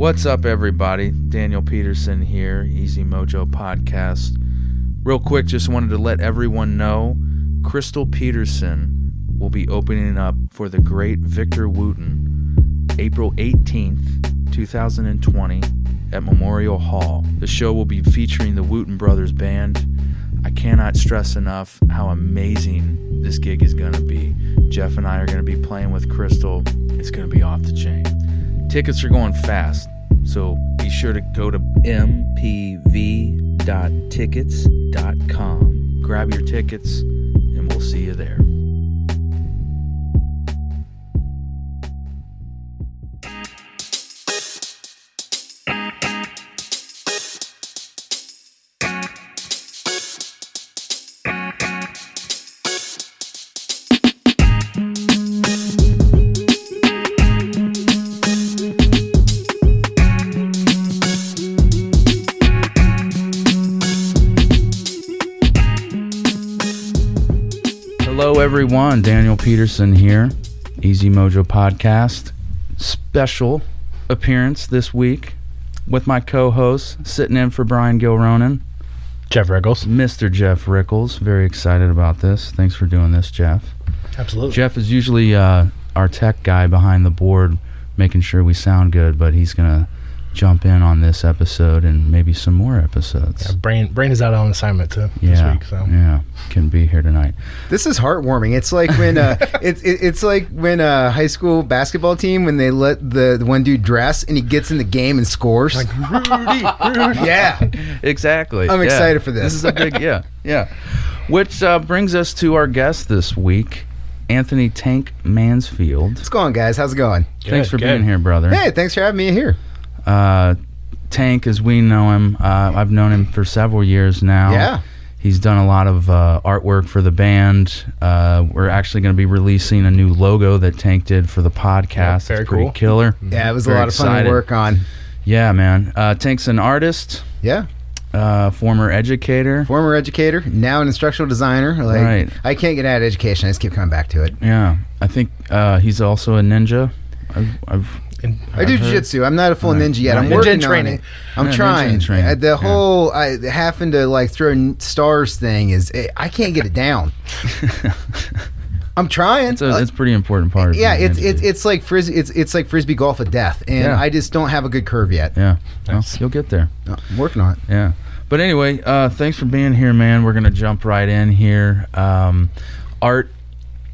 What's up, everybody? Daniel Peterson here, Easy Mojo Podcast. Real quick, just wanted to let everyone know Crystal Peterson will be opening up for the great Victor Wooten April 18th, 2020 at Memorial Hall. The show will be featuring the Wooten Brothers Band. I cannot stress enough how amazing this gig is going to be. Jeff and I are going to be playing with Crystal. It's going to be off the chain. Tickets are going fast, so be sure to go to mpv.tickets.com. Grab your tickets, and we'll see you there. Everyone. Daniel Peterson here, Easy Mojo Podcast. Special appearance this week with my co host, sitting in for Brian Gilronan, Jeff Rickles. Mr. Jeff Rickles. Very excited about this. Thanks for doing this, Jeff. Absolutely. Jeff is usually uh, our tech guy behind the board, making sure we sound good, but he's going to jump in on this episode and maybe some more episodes. Yeah, Brain Brain is out on assignment too Yeah, this week, so yeah, can be here tonight. This is heartwarming. It's like when uh, it's it, it's like when a high school basketball team when they let the, the one dude dress and he gets in the game and scores. like Rudy, Rudy. yeah, Exactly. I'm Yeah. excited for this. This is a big yeah, yeah. Which uh, brings us to our guest this week, Anthony Tank Mansfield. what's going, on, guys? How's it going? Thanks for good. being here, brother. Hey, thanks for having me here. Uh, Tank, as we know him, uh, I've known him for several years now. Yeah. He's done a lot of uh, artwork for the band. Uh, we're actually going to be releasing a new logo that Tank did for the podcast. Yeah, It's very pretty cool. killer. Yeah, it was Very a lot of fun excited. to work on. Yeah, man. Uh, Tank's an artist, Yeah, uh, former educator. former educator, now an instructional designer. Like, Right. I can't get out of education. I just keep coming back to it. Yeah, I think uh, he's also a ninja. I've, I've And I do I've jiu-jitsu. I'm not a full Right. ninja yet. I'm Ninja working in training. on it. I'm Yeah, ninja trying. training. Uh, The Yeah. whole I, having to like throw stars thing is eh, I can't get it down. I'm trying. it's a Uh, it's a pretty important part. Of yeah, it's it's it's like frisbee. It's it's like frisbee golf of death, and Yeah. I just don't have a good curve yet. yeah. Well, Nice. you'll get there. No, I'm working on it. Yeah. But anyway, uh, thanks for being here, man. We're gonna jump right in here. Um, art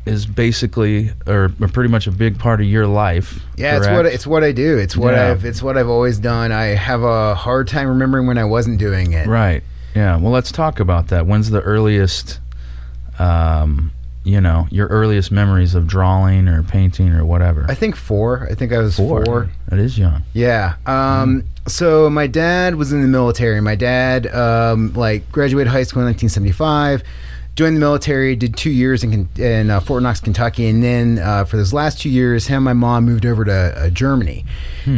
is basically, or, or pretty much a big part of your life. Yeah, it's what it's what I do. It's what Yeah. I've it's what I've always done. I have a hard time remembering when I wasn't doing it. Right. Yeah. Well, let's talk about that. When's the earliest, um, you know, your earliest memories of drawing or painting or whatever? I think four. I think I was four. That is young. Yeah. Um, So my dad was in the military. My dad, um, like, graduated high school in 1975. Joined the military, did two years in, in uh, Fort Knox, Kentucky, and then uh, for those last two years, him and my mom moved over to uh, Germany.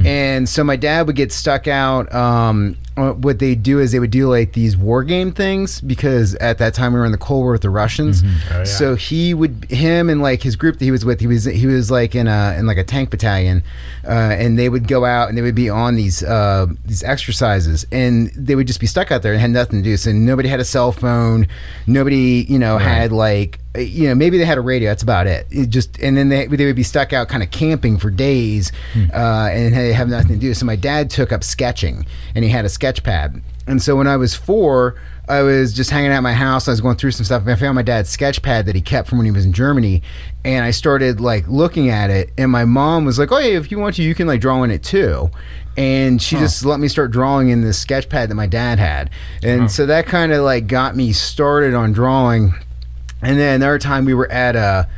And so my dad would get stuck out. Um, what they do is they would do like these war game things because at that time we were in the Cold War with the Russians. Oh, yeah. So he would him and like his group that he was with. He was he was like in a in like a tank battalion, uh, and they would go out and they would be on these uh, these exercises, and they would just be stuck out there and had nothing to do. So nobody had a cell phone, nobody you know had like uh, you know maybe they had a radio. That's about it. It just and then they they would be stuck out kind of camping for days, uh, and they have nothing to do. So my dad took up sketching, and he had a sketch pad. And so when I was four, I was just hanging out at my house. I was going through some stuff, and I found my dad's sketch pad that he kept from when he was in Germany. And I started like looking at it, and my mom was like, "Oh, yeah, if you want to, you can like draw in it too." And she just let me start drawing in this sketch pad that my dad had, and so that kind of like got me started on drawing. And then another time we were at a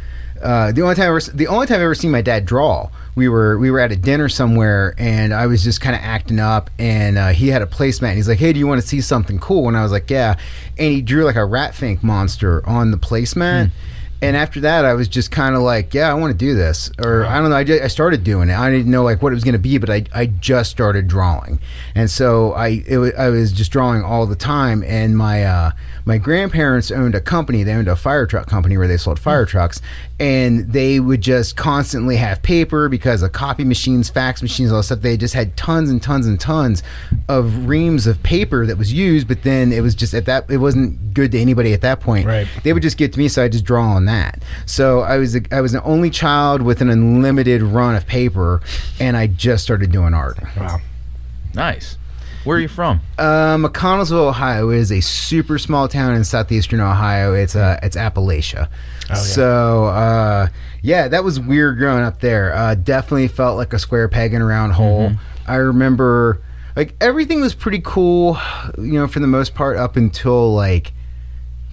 uh, the only time I ever, the only time I ever seen my dad draw, we were we were at a dinner somewhere, and I was just kind of acting up, and uh, he had a placemat, and he's like, "Hey, do you want to see something cool?" And I was like, "Yeah," and he drew like a rat fink monster on the placemat. And after that, I was just kind of like, yeah, I want to do this. Or I don't know. I, ju- I started doing it. I didn't know like what it was going to be, but I, I just started drawing. And so I it, I was just drawing all the time. And my uh, my grandparents owned a company. They owned a fire truck company where they sold fire hmm. trucks. And they would just constantly have paper because of copy machines, fax machines, all that stuff. They just had tons and tons and tons of reams of paper that was used. But then it was just at that, it wasn't good to anybody at that point Right. they would just get to me so i just draw on that so i was a, i was an only child with an unlimited run of paper and i just started doing art Wow. Nice. Where are you from? uh, mcconnelsville ohio is a super small town in southeastern ohio. It's uh, it's appalachia. Yeah. so uh, yeah that was weird growing up there. Uh, definitely felt like a square peg in a round hole. I remember like everything was pretty cool you know for the most part up until like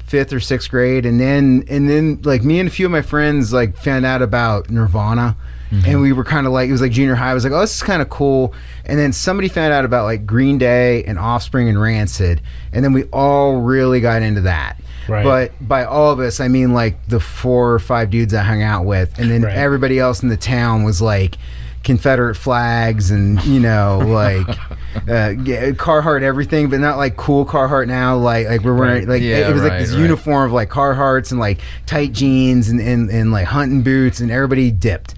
fifth or sixth grade. And then and then like me and a few of my friends like found out about nirvana and we were kind of like it was like junior high i was like oh this is kind of cool and then somebody found out about like green day and offspring and rancid and then we all really got into that Right. but by all of us i mean like the four or five dudes i hung out with and then Right. everybody else in the town was like confederate flags and you know like uh, yeah, Carhartt everything, but not like cool Carhartt now. Like like we're wearing like Yeah, it was like this right. uniform of like Carhartts and like tight jeans and, and, and like hunting boots and everybody dipped.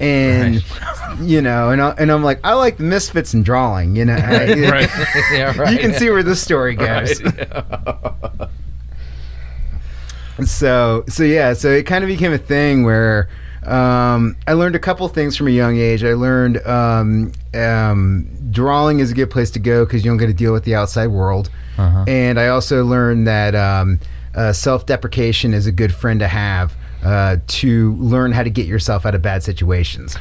And you know, and I, and I'm like, I like the misfits and drawing. You know, Right. yeah, right. you can see where this story goes. Right. so so yeah so it kind of became a thing where um, I learned a couple things from a young age. I learned um, um, drawing is a good place to go because you don't get to deal with the outside world, Uh-huh. and I also learned that um, uh, self-deprecation is a good friend to have. Uh, to learn how to get yourself out of bad situations,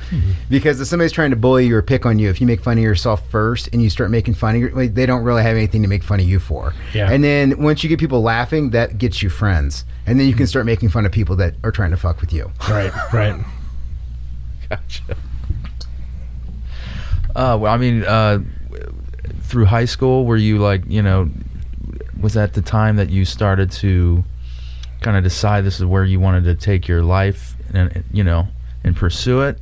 because if somebody's trying to bully you or pick on you, if you make fun of yourself first and you start making fun of, your, they don't really have anything to make fun of you for. Yeah. And then once you get people laughing, that gets you friends. And then you can start making fun of people that are trying to fuck with you. Right. Right. Gotcha. Uh, well, I mean, uh, through high school, were you like, you know, was that the time that you started to kind of decide this is where you wanted to take your life and, you know, and pursue it?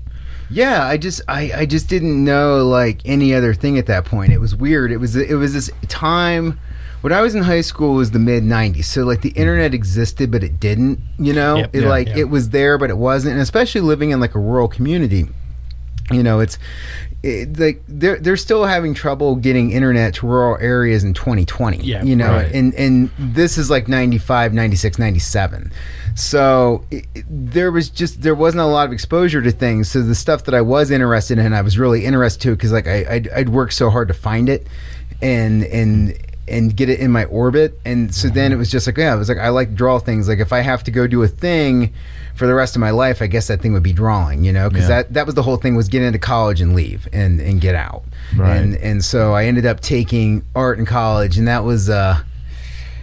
Yeah, I just I, I just didn't know like any other thing at that point. It was weird. It was it was this time when I was in high school was the mid 90s. So like the mm. internet existed but it didn't, you know? Yep, it yeah, like yeah. it was there but it wasn't. And especially living in like a rural community. You know, it's it, like they're they're still having trouble getting internet to rural areas in 2020. Yeah, you know, right. and and this is like 95, 96, 97. So it, there was just there wasn't a lot of exposure to things. So the stuff that I was interested in, I was really interested to because like I I'd, I'd worked so hard to find it, and and and get it in my orbit. And so then it was just like yeah, it was like I like to draw things. Like if I have to go do a thing for the rest of my life, I guess that thing would be drawing. You know, because Yeah. that that was the whole thing was get into college and leave and and get out. Right. And and so I ended up taking art in college, and that was uh,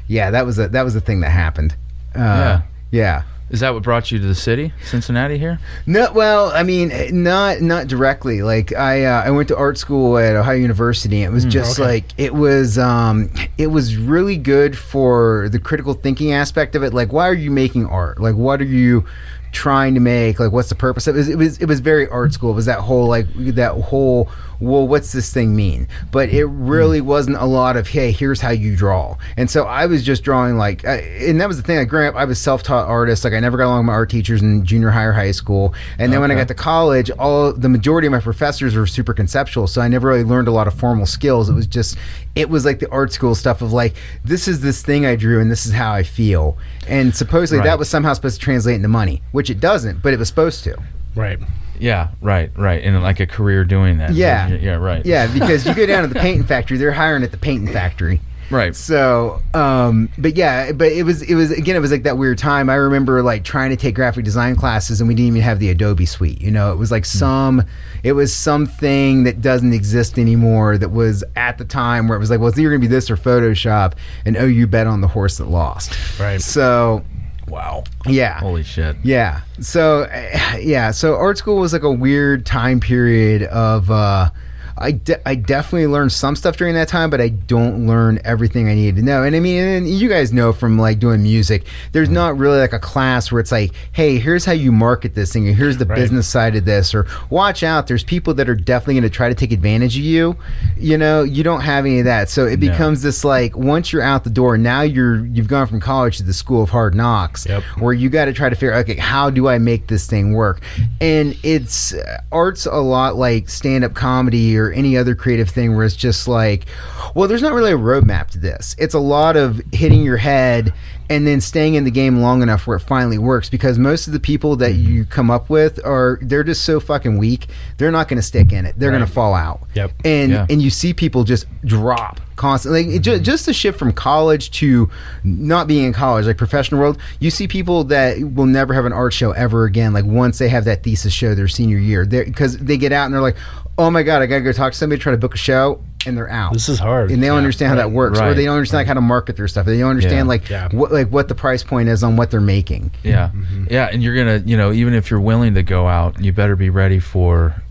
yeah, that was a that was the thing that happened. Uh, Yeah. yeah. Is that what brought you to the city, Cincinnati here? No, well, I mean, not not directly. Like I, uh, I went to art school at Ohio University. It was just okay. like it was, um, it was really good for the critical thinking aspect of it. Like, why are you making art? Like, what are you trying to make? Like, what's the purpose? It was, it was, it was very art school. It was that whole like that whole. Well, what's this thing mean? But it really wasn't a lot of hey, here's how you draw. And so I was just drawing like, uh, and that was the thing. Like growing up, I was self-taught artist. Like I never got along with my art teachers in junior high or high school. And then when I got to college, all the majority of my professors were super conceptual, so I never really learned a lot of formal skills. It was just, it was like the art school stuff of like, this is this thing I drew, and this is how I feel. And supposedly Right. that was somehow supposed to translate into money, which it doesn't, but it was supposed to. Right. Yeah, right, right. And like a career doing that. Yeah. Yeah, right. Yeah, because you go down to the painting factory, they're hiring at the painting factory. Right. So, um, but yeah, but it was it was again it was like that weird time. I remember like trying to take graphic design classes and we didn't even have the Adobe suite. You know, it was like some it was something that doesn't exist anymore that was at the time where it was like, well, it's either gonna be this or Photoshop, and oh, you bet on the horse that lost. Right. So Wow. yeah, Holy shit. yeah. So uh, yeah, so art school was like a weird time period of uh I, de- I definitely learned some stuff during that time, but I don't learn everything I needed to know. And I mean, and you guys know from like doing music, there's Mm-hmm. not really like a class where it's like, hey, here's how you market this thing, and here's the Right. business side of this, or watch out, there's people that are definitely going to try to take advantage of you. You know, you don't have any of that, so it No. becomes this like once you're out the door, now you're you've gone from college to the school of hard knocks, Yep. where you got to try to figure, okay, how do I make this thing work? And it's uh, art's a lot like stand up comedy or any other creative thing where it's just like, well, there's not really a roadmap to this. It's a lot of hitting your head and then staying in the game long enough where it finally works because most of the people that Mm-hmm. you come up with are they're just so fucking weak they're not going to stick in it they're going to fall out Yep. and Yeah. and you see people just drop constantly like, it ju- just the shift from college to not being in college like professional world you see people that will never have an art show ever again like once they have that thesis show their senior year because they get out and they're like oh my god i gotta go talk to somebody try to book a show and they're out This is hard. and they don't Yeah, understand how that right. works or they don't understand like how to market their stuff they don't understand Yeah. like Yeah. what like what the price point is on what they're making Yeah. Mm-hmm. Yeah. And you're going to, you know, even if you're willing to go out, you better be ready for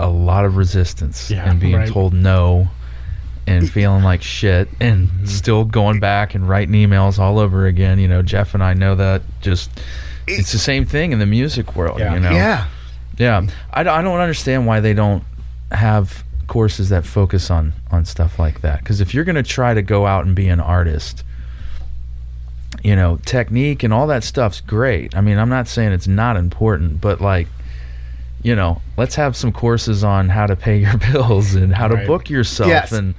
a lot of resistance Yeah, and being right. told no and feeling like shit and Mm-hmm. still going back and writing emails all over again. You know, Jeff and I know that just. It's the same thing in the music world, Yeah. you know. yeah Yeah, I, I don't understand why they don't have courses that focus on on stuff like that. Because if you're going to try to go out and be an artist, you know, technique and all that stuff's great. I mean, I'm not saying it's not important, but like, you know, let's have some courses on how to pay your bills and how to Right. book yourself Yes. and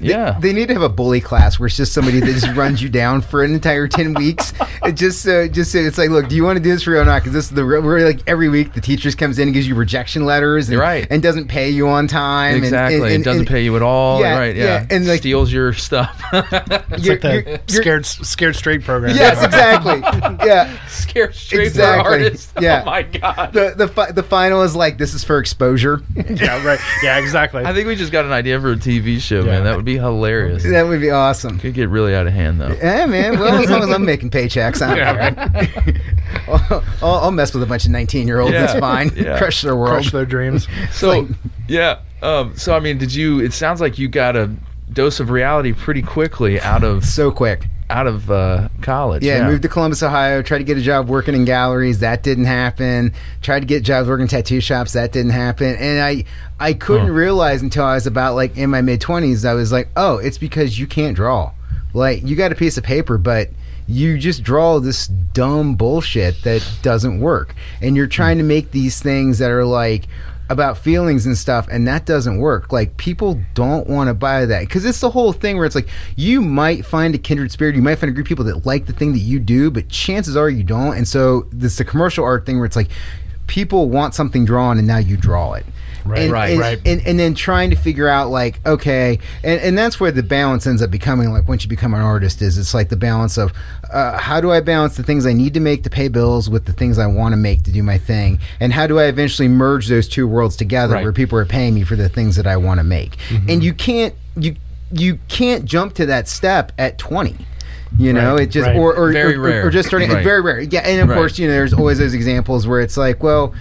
They- yeah. They, need to have a bully class where it's just somebody that just runs you down for an entire 10 weeks. It just, uh, just, it's like, look, do you want to do this for real or not? Because this is the real, we're like every week the teachers comes in and gives you rejection letters and, right. and doesn't pay you on time. Exactly. And, and, it doesn't and pay you at all. Yeah, right. Yeah. yeah, and, like- steals your stuff. It's You're- like the you're- you're- scared scared straight program. Yes, exactly. Yeah. Scared straight Exactly. for artists. Yeah. Oh my god. The, the, fi- the final is like, this is for exposure. yeah, right. Yeah, exactly. I think we just got an idea for a TV show, Yeah. man. That would be hilarious. that would be awesome. Could get really out of hand though. Yeah, man. Well, as long as I'm making paychecks, I don't Yeah, care. I'll, I'll, I'll mess with a bunch of 19 year olds. Yeah. It's fine. Yeah. Crush their world. Crush their dreams. So like- yeah. Um, so I mean, did you? It sounds like you got a dose of reality pretty quickly out of So quick. Out of uh, college. Yeah, moved to Columbus, Ohio. Tried to get a job working in galleries. That didn't happen. Tried to get jobs working in tattoo shops. That didn't happen. And I, I couldn't Huh. realize until I was about like in my mid twenties. I was like, oh, it's because you can't draw. Like you got a piece of paper, but you just draw this dumb bullshit that doesn't work. And you're trying to make these things that are like about feelings and stuff and that doesn't work. Like people don't want to buy that. Because it's the whole thing where it's like you might find a kindred spirit you might find a group of people that like the thing that you do but chances are you don't. And so this the commercial art thing where it's like people want something drawn and now you draw it Right, and, right, and, right. And, and then trying to figure out like okay and, and that's where the balance ends up becoming like once you become an artist is it's like the balance of uh, how do i balance the things i need to make to pay bills with the things i want to make to do my thing and how do i eventually merge those two worlds together Right. where people are paying me for the things that i want to make Mm-hmm. and you can't you you can't jump to that step at 20 you know Right, it just right. or or, Very or, rare. or just starting Right. very rare yeah and of Right. course you know there's always those examples where it's like well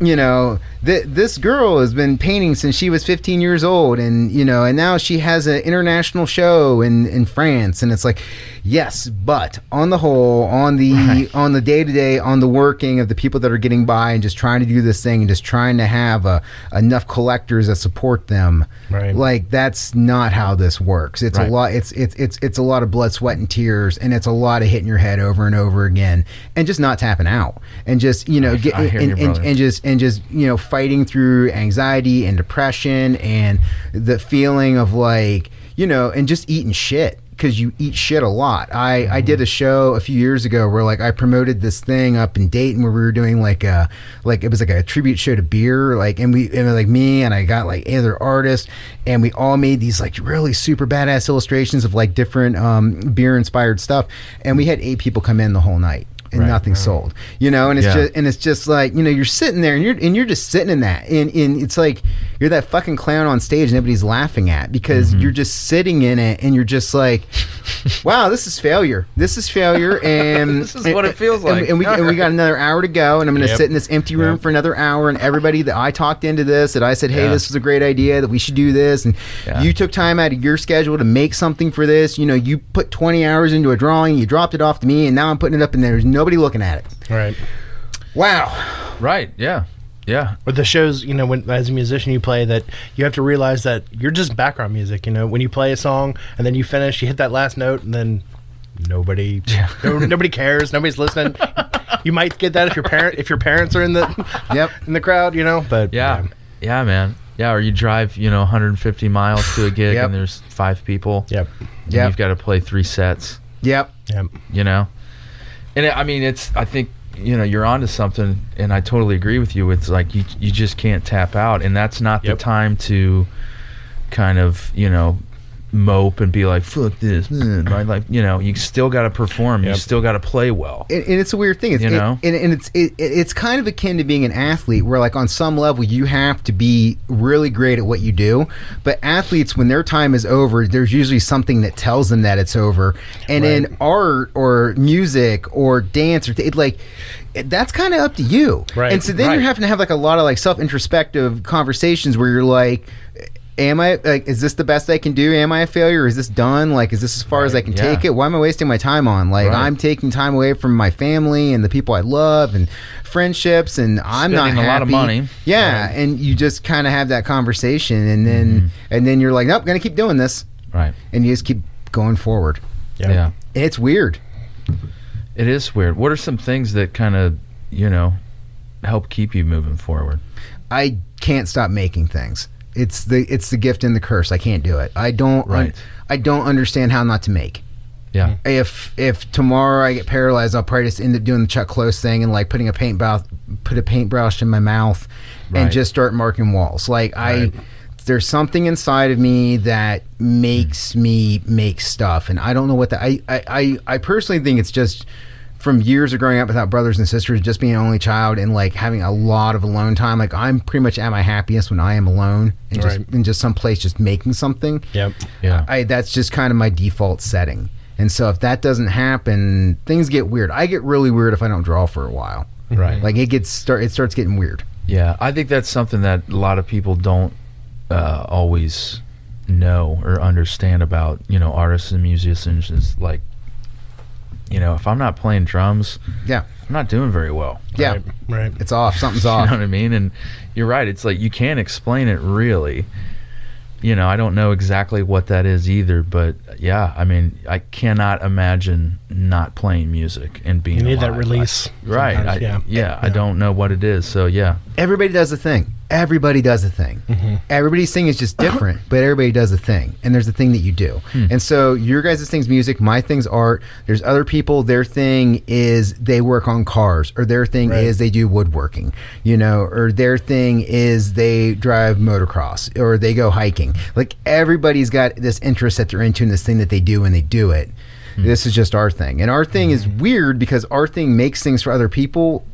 you know th- this girl has been painting since she was 15 years old and you know and now she has an international show in in France and it's like yes but on the whole on the Right. on the day to day on the working of the people that are getting by and just trying to do this thing and just trying to have a, enough collectors that support them Right. like that's not how this works it's Right. a lot it's it's it's it's a lot of blood sweat and tears and it's a lot of hitting your head over and over again and just not tapping out and just you know I- get I and, you, and, brother. and just and just you know fighting through anxiety and depression and the feeling of like you know and just eating shit because you eat shit a lot. I, I did a show a few years ago where like I promoted this thing up in Dayton where we were doing like a like it was like a tribute show to beer like and we and like me and I got like other artists and we all made these like really super badass illustrations of like different um, beer inspired stuff and we had eight people come in the whole night and Right. nothing sold. You know, and it's Yeah. just and it's just like you know you're sitting there and you're and you're just sitting in that and, and it's like you're that fucking clown on stage and everybody's laughing at because Mm-hmm. you're just sitting in it and you're just like, wow, this is failure. This is failure, and This is what it feels like. And, we and we got another hour to go, and I'm going to Yep. sit in this empty room Yep. for another hour, and everybody that I talked into this, that I said, hey, Yeah. this was a great idea, that we should do this, and Yeah. you took time out of your schedule to make something for this. You know, you put 20 hours into a drawing, you dropped it off to me, and now I'm putting it up, and there's nobody looking at it. Right. Wow. Right. Yeah. Yeah. But the shows, you know, when as a musician you play that you have to realize that you're just background music. You know, when you play a song and then you finish, you hit that last note, and then nobody, no, nobody cares, nobody's listening. You might get that if your parent, if your parents are in the, Yep. in the crowd, you know. But Yeah. Yeah, man. Yeah, or you drive, you know, 150 miles to a gig Yep. and there's five people. Yep. and Yep. You've got to play three sets, Yep. Yep. you know? And I mean, it's, I think, you know, you're onto something and I totally agree with you. It's like you, you just can't tap out. And that's not Yep. the time to kind of, you know, mope and be like, fuck this. Right? Like, you know, you still got to perform. You still got to play well. and, and it's a weird thing. It's, You know? and, and it's it, it- it's kind of akin to being an athlete, where like on some level you have to be really great at what you do. But athletes, when their time is over, there's usually something that tells them that it's over. And in art or music or dance or th- it, like. That's kind of up to you, Right, And so then right. you're having to have like a lot of like self introspective conversations where you're like, "Am I like? Is this the best I can do? Am I a failure? Is this done? Like, is this as far as I can yeah. take it? Why am I wasting my time on? Like, Right. I'm taking time away from my family and the people I love and friendships, and I'm not Spending a lot of money. Yeah, and you just kind of have that conversation, and then mm-hmm. and then you're like, nope, gonna keep doing this, Right. and you just keep going forward. Yeah. It's weird. It is weird. What are some things that kind of, you know, help keep you moving forward? I can't stop making things. It's the it's the gift and the curse. I can't do it. I don't. Right. I don't understand how not to make. Yeah. if if tomorrow I get paralyzed, I'll probably just end up doing the Chuck Close thing and like putting a paintbrush put a paintbrush in my mouth Right. and just start marking walls. Like Right. I there's something inside of me that makes hmm. me make stuff and I don't know what that I, I, I, I personally think it's just from years of growing up without brothers and sisters, just being an only child and like having a lot of alone time. Like I'm pretty much at my happiest when I am alone and just Right. in just some place just making something. Yep. Yeah. I that's just kind of my default setting. And so if that doesn't happen, things get weird. I get really weird if I don't draw for a while. Right. Like it gets start it starts getting weird. Yeah, I think that's something that a lot of people don't uh, always know or understand about, you know, artists and musicians. Is like, you know, if I'm not playing drums, Yeah. I'm not doing very well. Yeah. Right. right. It's off. Something's off. You know off. what I mean? And you're right. It's like you can't explain it really. You know, I don't know exactly what that is either, but yeah, I mean, I cannot imagine not playing music and being You need that release. I- right. I, sometimes, yeah. yeah. I don't know what it is. So yeah. Everybody does a thing. Everybody does a thing. Mm-hmm. Everybody's thing is just different, but everybody does a thing. And there's a thing that you do. Hmm. And so your guys' thing's music, my thing's art. There's other people, their thing is they work on cars, or their thing Right. is they do woodworking, you know, or their thing is they drive motocross or they go hiking. Like everybody's got this interest that they're into and this thing that they do and they do it. Hmm. This is just our thing. And our thing is hmm. weird because our thing makes things for other people.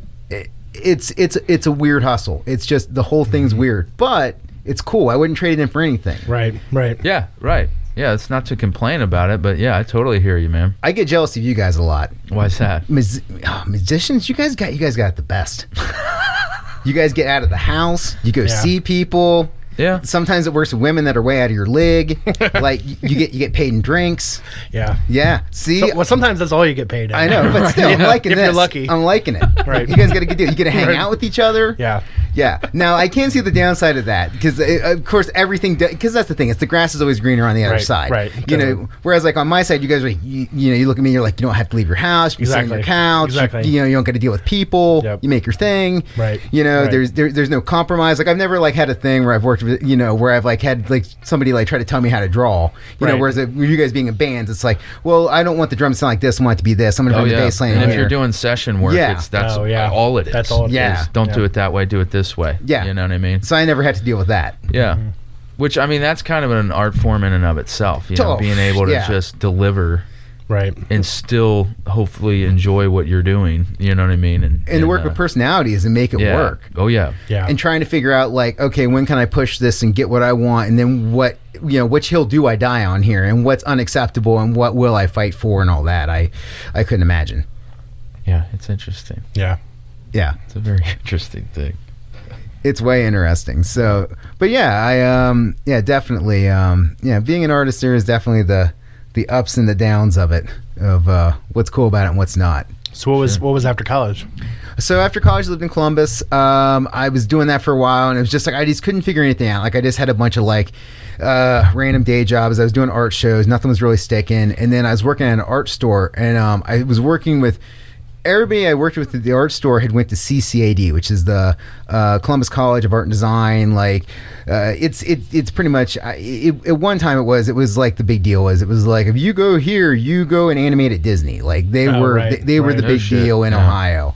It- it's it's it's a weird hustle. It's just the whole thing's mm-hmm. weird, but it's cool. I wouldn't trade it in for anything. Right. Right. Yeah, right. Yeah, it's not to complain about it, but yeah, I totally hear you, man. I get jealous of you guys a lot. Why's that? Mus- oh, musicians, you guys got you guys got the best. you guys get out of the house. You go Yeah. see people. Yeah. Sometimes it works with women that are way out of your league. like you you get you get paid in drinks. Yeah. Yeah. See, So, well, sometimes that's all you get paid. at. I know, but still, I'm liking if this. you're lucky. I'm liking it. Right. You guys got a good deal. You get to hang Right. out with each other. Yeah. Yeah. Now I can see the downside of that because, uh, of course, everything. Because that's the thing. It's the grass is always greener on the other Right, side. right. You know. Whereas, like on my side, you guys are. You, you know, you look at me. You're like, you don't have to leave your house. You can sit on your Exactly. couch. You- Exactly. You, know, you don't got to deal with people. Yep. You make your thing. Right, You know, there's there, there's no compromise. Like I've never like had a thing where I've worked with you know where I've like had like somebody like try to tell me how to draw. You know, Right. whereas uh, you guys being in bands, it's like, well, I don't want the drums to sound like this. I want it to be this. I'm gonna Oh run the bass line And if you're doing session work, Yeah. it's that's Oh, yeah. all it is. That's all it Yeah. is. Don't do it that way. Do it this way. Yeah. You know what I mean? so I never had to deal with that. Yeah. Which I mean, that's kind of an art form in and of itself. You know, Oh, being able to yeah. just deliver Right. and still hopefully enjoy what you're doing. You know what I mean? And and to work uh, with personalities and make it yeah. work. Oh yeah. Yeah. and trying to figure out like okay when can i push this and get what i want and then what you know which hill do i die on here and what's unacceptable and what will i fight for and all that i i couldn't imagine Yeah, it's interesting. yeah. yeah It's a very interesting thing. it's way interesting so but yeah i um yeah definitely um yeah being an artist there is definitely the the ups and the downs of it of uh what's cool about it and what's not So what was what was after college? So after college, I lived in Columbus. Um, I was doing that for a while, and it was just like I just couldn't figure anything out. Like I just had a bunch of like uh, random day jobs. I was doing art shows. Nothing was really sticking. And then I was working at an art store, and um, I was working with everybody I worked with at the art store had went to CCAD, which is the uh, Columbus College of Art and Design. Like, uh, it's it, it's pretty much. I- It, at one time, it was it was like the big deal was it was like if you go here, you go and animate at Disney. Like they Oh, were right, they, they were the No big shit. deal in Yeah. Ohio.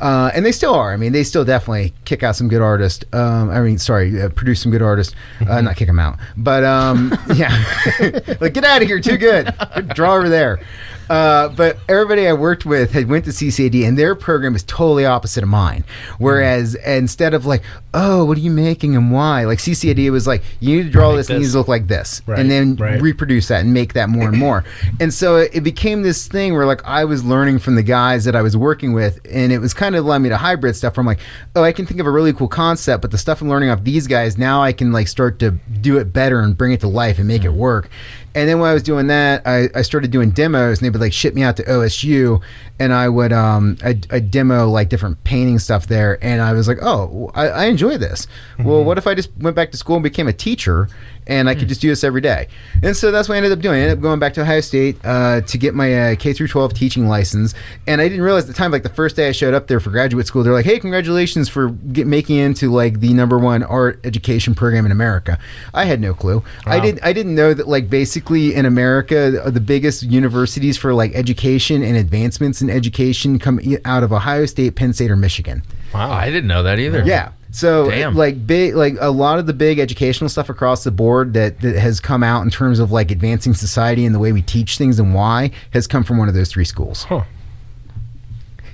Uh, and they still are. I mean, they still definitely kick out some good artists. Um, I mean, sorry, uh, produce some good artists. Uh, not kick them out, but um, yeah, like get out of here, too good. Draw over there. Uh, but everybody I worked with had went to CCAD, and their program is totally opposite of mine. Whereas instead of like, oh, what are you making and why? Like CCAD was like, you need to draw this, and this. needs to look like this, Right, and then right. reproduce that and make that more and more. and so it, it became this thing where like I was learning from the guys that I was working with, and it was kind of allowing me to hybrid stuff. Where I'm like, oh, I can think of a really cool concept, but the stuff I'm learning off these guys now I can like start to do it better and bring it to life and make it work. And then when I was doing that, I, I started doing demos, and they would like ship me out to OSU, and I would um I demo like different painting stuff there, and I was like, oh, I, I enjoy this. Well, what if I just went back to school and became a teacher, and I could just do this every day? And so that's what I ended up doing. I ended up going back to Ohio State uh, to get my uh, K through 12 teaching license, and I didn't realize at the time, like the first day I showed up there for graduate school, they're like, hey, congratulations for get, making into like the number one art education program in America. I had no clue. I Wow. did I didn't know that like basically in America the- the biggest universities for like education and advancements in education come out of Ohio State, Penn State, or Michigan. Wow. I didn't know that either. Yeah. So Damn. like big like a lot of the big educational stuff across the board that, that has come out in terms of like advancing society and the way we teach things and why has come from one of those three schools. Huh.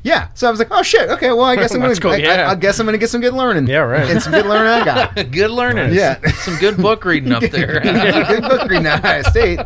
Yeah. So I was like, oh shit. Okay. Well, I guess I'm gonna. Cool, I, yeah. I, I guess I'm gonna get some good learning. Yeah, right. And some good learning I got. Good learning. Yeah. Some good book reading up there. good book reading at Ohio State.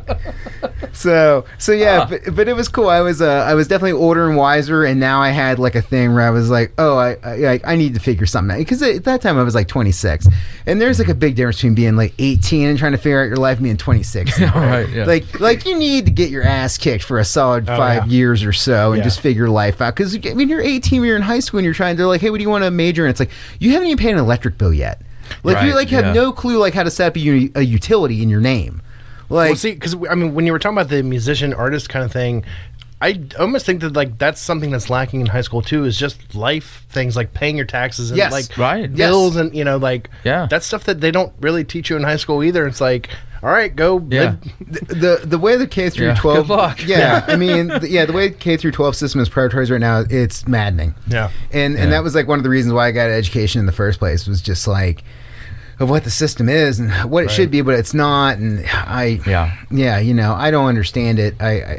So so yeah, Ah. but, but it was cool. I was uh, I was definitely older and wiser, and now I had like a thing where I was like, oh, I I, I need to figure something out because at that time I was like 26, and there's like a big difference between being like 18 and trying to figure out your life and being 26. right. Yeah. Like like you need to get your ass kicked for a solid Oh, five yeah. years or so and Yeah. just figure life out. Because I mean, you're 18, when you're in high school and you're trying, they're like, hey, what do you want to major? in? it's like you haven't even paid an electric bill yet. Like you like have yeah. no clue like how to set up a, a utility in your name. Like well, see, because I mean, when you were talking about the musician artist kind of thing, I almost think that like that's something that's lacking in high school too. Is just life things like paying your taxes and Yes. like Right. bills and you know like Yeah. that's stuff that they don't really teach you in high school either. It's like, all right, go Yeah. live the the way the K through Yeah, 12 good luck. Yeah, I mean, th- yeah, the way K through 12 system is prioritized right now, it's maddening. Yeah. And Yeah. and that was like one of the reasons why I got education in the first place was just like of what the system is and what it Right. should be, but it's not. And I Yeah. yeah, you know, I don't understand it. I, I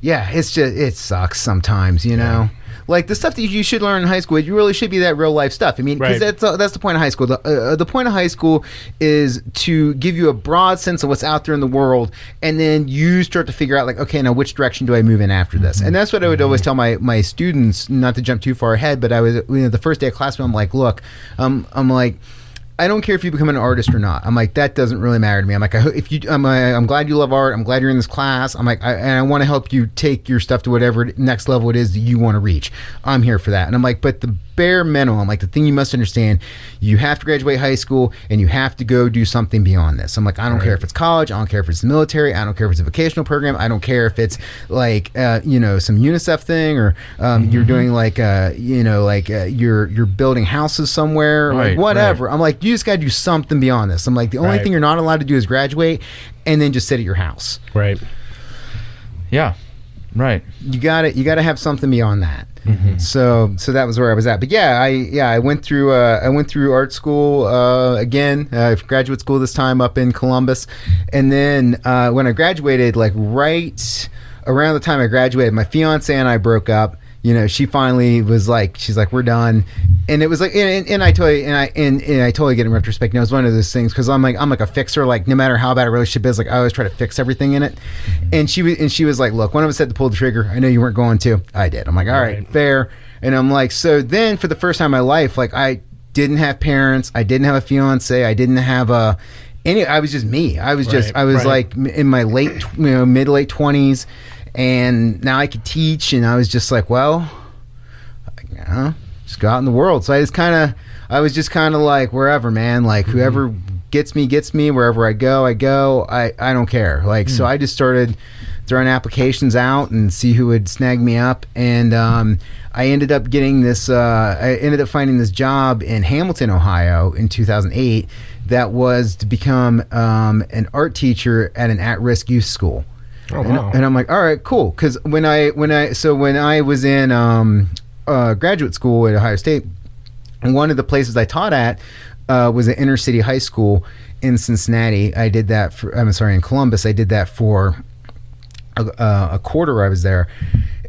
yeah, it's just it sucks sometimes, you know. Like the stuff that you should learn in high school, you really should be that real life stuff. I mean, because Right. that's uh, that's the point of high school. The uh, the point of high school is to give you a broad sense of what's out there in the world, and then you start to figure out like, okay, now which direction do I move in after this? And that's what I would always tell my my students, not to jump too far ahead, but I was you know the first day of class, I'm like, look, um, I'm like. I don't care if you become an artist or not. I'm like that doesn't really matter to me. I'm like I, ho- if you I'm uh, I'm glad you love art. I'm glad you're in this class. I'm like I, and I want to help you take your stuff to whatever next level it is that you want to reach. I'm here for that. And I'm like but the bare minimum, like the thing you must understand, you have to graduate high school and you have to go do something beyond this. I'm like I don't care if it's college. I don't care if it's the military. I don't care if it's a vocational program. I don't care if it's like uh, you know some UNICEF thing or um, you're doing like uh, you know like uh, you're you're building houses somewhere or Right, like whatever. I'm like, you just got to do something beyond this. I'm like, the only Right. thing you're not allowed to do is graduate and then just sit at your house. right. Yeah. Right. you got to you got to have something beyond that. Mm-hmm. So so that was where I was at. But yeah, I yeah I went through uh, I went through art school uh, again, uh, graduate school this time up in Columbus, and then uh, when I graduated, like right around the time I graduated, my fiance and I broke up. You know, she finally was like, she's like, we're done, and it was like, and, and I totally, and I, and, and I totally get in retrospect. You know, it was one of those things because I'm like, I'm like a fixer. Like, no matter how bad a relationship is, like I always try to fix everything in it. And she was, and she was like, look, one of us had to pull the trigger. I know you weren't going to. I did. I'm like, all right, Right. fair. And I'm like, so then for the first time in my life, like I didn't have parents, I didn't have a fiance, I didn't have a any. I was just me. I was just, I was right. like in my late, you know, mid late twenties, and now I could teach, and I was just like, well, you know, just go out in the world. So I just kind of, I was just kind of like wherever, man. Like Mm-hmm. whoever gets me, gets me. Wherever I go, I go. I I don't care. Like Hmm. so, I just started throwing applications out and see who would snag me up, and um, I ended up getting this. Uh, I ended up finding this job in Hamilton, Ohio, in 2008. That was to become um, an art teacher at an at-risk youth school. Oh, And- wow. And, I'm like, all right, cool. Because when I when I so when I was in um, uh, graduate school at Ohio State, one of the places I taught at uh, was an inner city high school in Cincinnati. I did that for I'm sorry in Columbus. I did that for a, uh, a quarter. I was there.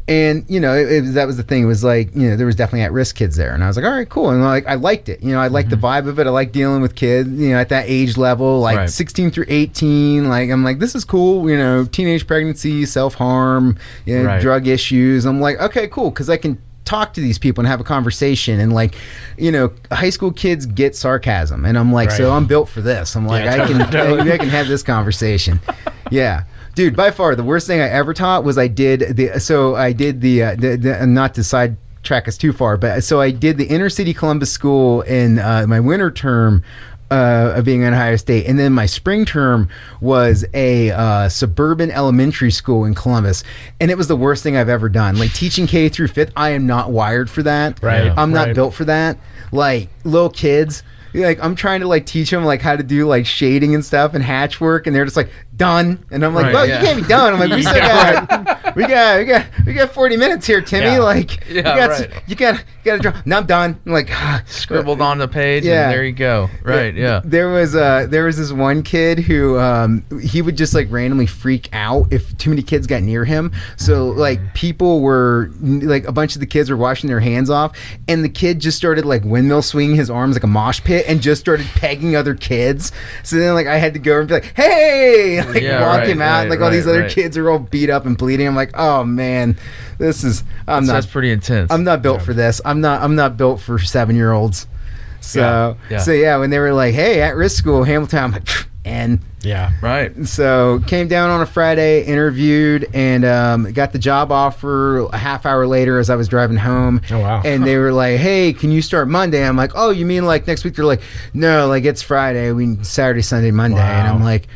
And you know, it, it, that was the thing. It was like you know, there was definitely at-risk kids there, and I was like, all right, cool. And like, I liked it. You know, I liked the mm-hmm. vibe of it. I like dealing with kids. You know, at that age level, like Right. 16 through 18. Like, I'm like, this is cool. You know, teenage pregnancy, self-harm, you know, Right. drug issues. I'm like, okay, cool, because I can talk to these people and have a conversation and like you know high school kids get sarcasm and i'm like so i'm built for this i'm like Yeah, i can totally. maybe i can have this conversation yeah dude by far the worst thing i ever taught was i did the so i did the, uh, the, the not to sidetrack us too far but so i did the inner city columbus school in uh, my winter term uh, of being at Ohio State, and then my spring term was a uh, suburban elementary school in Columbus, and it was the worst thing I've ever done. Like teaching K through fifth, I am not wired for that. Right, I'm not right. built for that. Like little kids, like I'm trying to like teach them like how to do like shading and stuff and hatch work, and they're just like done, and I'm like, Right, well, yeah. you can't be done. I'm like, we still got, we got, we got, we got 40 minutes here, Timmy. Yeah. Like, you got, right. you got, you got to draw. No, I'm done. I'm like, ah, Scribbled on the page, Yeah. and there you go. Right, yeah. There was uh there was this one kid who um he would just like randomly freak out if too many kids got near him. So like people were like a bunch of the kids were washing their hands off and the kid just started like windmill swinging his arms like a mosh pit and just started pegging other kids. So then like I had to go and be like, "Hey!" Like Yeah, walk right, him out. right, and, like all these other right. kids are all beat up and bleeding. I'm like, "Oh man, this is I'm So not that's pretty intense. I'm not built for this. I'm not. I'm not built for seven year olds. So Yeah, yeah. so yeah, when they were like, "Hey, at risk school, Hamilton," I'm like, and Yeah. right. so came down on a Friday, interviewed, and um, got the job offer a half hour later as I was driving home. Oh, wow. And they were like, "Hey, can you start Monday?" I'm like, "Oh, you mean like next week?" They're like, "No, like it's Friday. We Saturday, Sunday, Monday." And I'm like,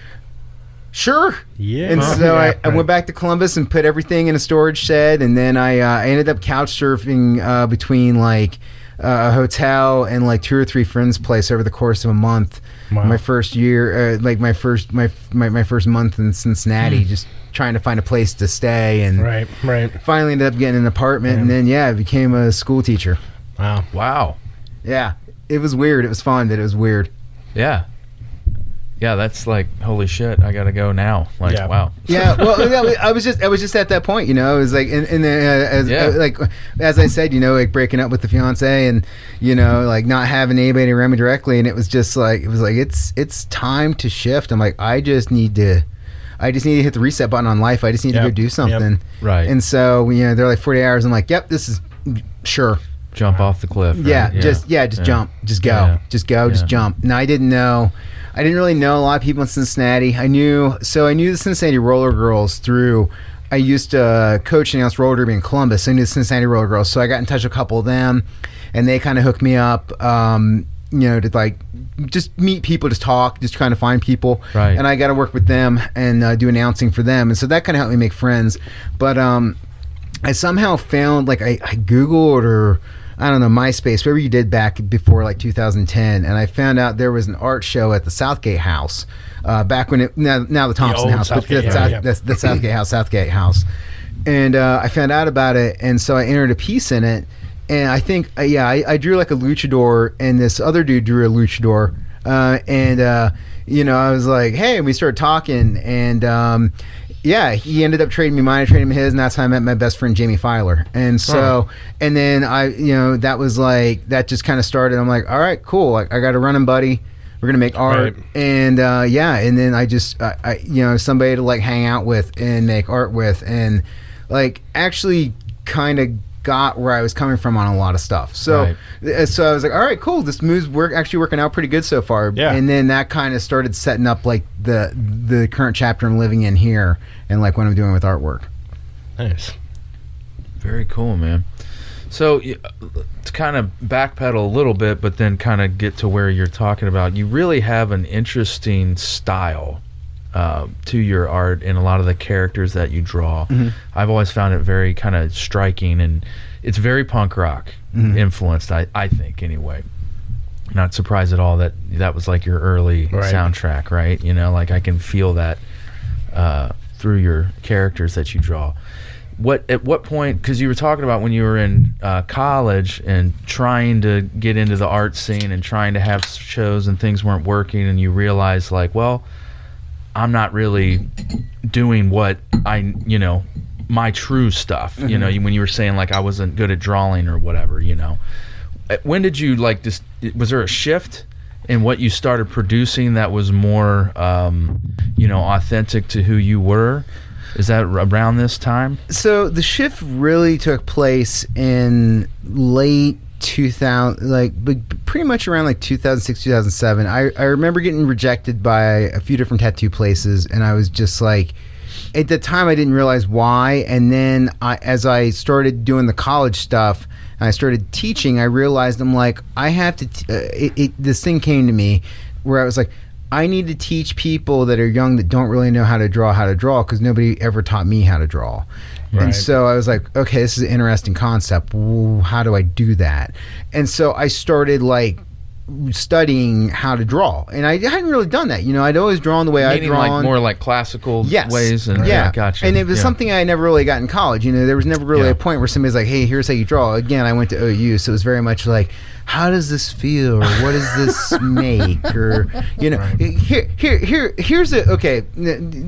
"Sure." Yeah. And so Yeah, I, I went back to Columbus and put everything in a storage shed, and then I, uh, I ended up couch surfing uh, between like uh, a hotel and like two or three friends' place over the course of a month. Wow. My first year, uh, like my first my, my my first month in Cincinnati, Hmm. just trying to find a place to stay, and Right. Right. finally ended up getting an apartment, and then yeah, I became a school teacher. Wow. Wow. Yeah, it was weird. It was fun, but it was weird. Yeah. Yeah, that's like holy shit. I gotta go now. Like Yeah. wow. yeah well yeah, i was just i was just at that point you know it was like and, and uh, as Yeah. uh, like as i said you know like breaking up with the fiance and you know like not having anybody around me directly and it was just like it was like it's it's time to shift i'm like i just need to I just need to hit the reset button on life. I just need to go do Yep. something. Right. And so, you know, they're like 40 hours. I'm like, yep, this is sure. Jump off the cliff. right? Yeah, just yeah, just Yeah. jump, just go, Yeah. just go, Yeah. just jump. And I didn't know, I didn't really know a lot of people in Cincinnati. I knew, so I knew the Cincinnati Roller Girls through. I used to coach and announce roller derby in Columbus. So I knew the Cincinnati Roller Girls, so I got in touch with a couple of them, and they kind of hooked me up. Um, you know, to like just meet people, just talk, just trying to find people. Right. And I got to work with them and uh, do announcing for them, and so that kind of helped me make friends. But um, I somehow found like I, I googled or I don't know MySpace, whatever you did back before like 2010, and I found out there was an art show at the Southgate House uh, back when it now, now the Thompson old House, but Southgate, the, yeah, yeah. The, the Southgate House, Southgate House. and uh, I found out about it, and so I entered a piece in it. And I think, uh, yeah, I, I drew like a luchador, and this other dude drew a luchador, uh, and uh, you know, I was like, hey, and we started talking, and um, yeah, he ended up trading me mine, I traded him his, and that's how I met my best friend Jamie Filer. And so, and then I, you know, that was like that just kind of started. I'm like, all right, cool. Like I got a running buddy. We're gonna make art, Right. and uh, yeah, and then I just, I, I, you know, somebody to like hang out with and make art with, and like actually kind of got where I was coming from on a lot of stuff. So, uh, so I was like, all right, cool. This move's work actually working out pretty good so far. Yeah. And then that kind of started setting up like the the current chapter I'm living in here, and like what I'm doing with artwork. Nice. Very cool, man. So to kind of backpedal a little bit, but then kind of get to where you're talking about, you really have an interesting style uh, to your art and a lot of the characters that you draw. I've always found it very kind of striking, and it's very punk rock influenced. I, I think anyway. Not surprised at all that that was like your early Right. soundtrack, right? You know, like I can feel that uh, through your characters that you draw what at what point because you were talking about when you were in uh, college and trying to get into the art scene and trying to have shows and things weren't working and you realized like well i'm not really doing what i you know my true stuff you know when you were saying like i wasn't good at drawing or whatever you know. Uh, when did you like just, was there a shift in what you started producing that was more um, you know authentic to who you were? Is that around this time? So the shift really took place in late 2000, like pretty much around like 2006, 2007. I, I remember getting rejected by a few different tattoo places, and I was just like, at the time I didn't realize why. And then I, as I started doing the college stuff and I started teaching, I realized I'm like, I have to. T- uh, it, it, this thing came to me where I was like. I need to teach people that are young that don't really know how to draw how to draw because nobody ever taught me how to draw. And so I was like, okay, this is an interesting concept. How do I do that? And so I started like studying how to draw. And I hadn't really done that. You know, I'd always drawn the way Meaning drawn. like more like classical yes. ways and yeah, gotcha And it was Yeah. something I never really got in college. You know, there was never really Yeah. a point where somebody's like, "Hey, here's how you draw." Again, I went to OU, so it was very much like, "How does this feel?" or "What does this make?" or you know, here, here, here, here's a okay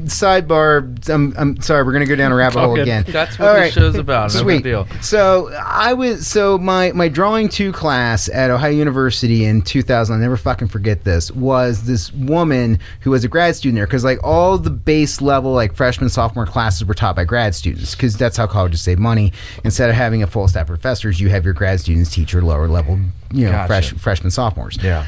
sidebar. I'm, I'm sorry, we're gonna go down a rabbit all hole again. That's what All this right. show's about. No Sweet. big deal. So I was so my my drawing two class at Ohio University in 2000. I'll never fucking forget this. Was this woman who was a grad student there? Because like all the base level like freshman sophomore classes were taught by grad students because that's how colleges save money. Instead of having a full staff of professors, you have your grad students teach your lower level you know Gotcha. fresh freshmen sophomores. Yeah.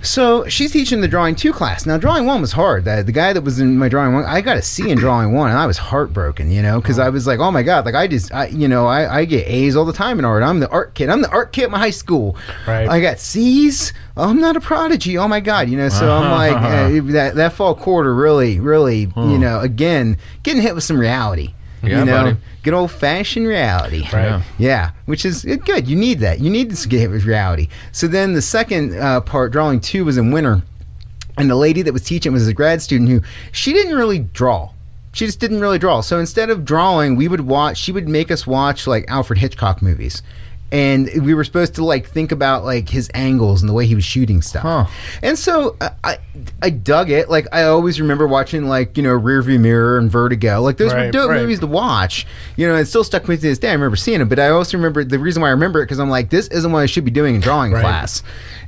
So she's teaching the drawing two class. Now, drawing one was hard. The, the guy that was in my drawing one, I got a C in drawing one, and I was heartbroken, you know, because I was like, oh my god, like I just, I, you know, I, I get A's all the time in art. I'm the art kid. I'm the art kid at my high school. Right. I got C's. I'm not a prodigy. Oh my god, you know. So I'm like uh, that. That fall quarter really, really, you know, again, getting hit with some reality. Yeah, you know, buddy. good old fashioned reality. Right. Yeah. Yeah, which is uh, good. You need that. You need get hit with reality. So then the second uh, part, drawing two, was in winter, and the lady that was teaching was a grad student who she didn't really draw. She just didn't really draw. So instead of drawing, we would watch. She would make us watch like Alfred Hitchcock movies. And we were supposed to like think about like his angles and the way he was shooting stuff. Huh. And so uh, I I dug it. Like I always remember watching like you know Rearview Mirror and Vertigo. Like those were dope right. movies to watch. You know, it still stuck with me to this day. I remember seeing it, but I also remember the reason why I remember it because I'm like, this isn't what I should be doing in drawing Right. class.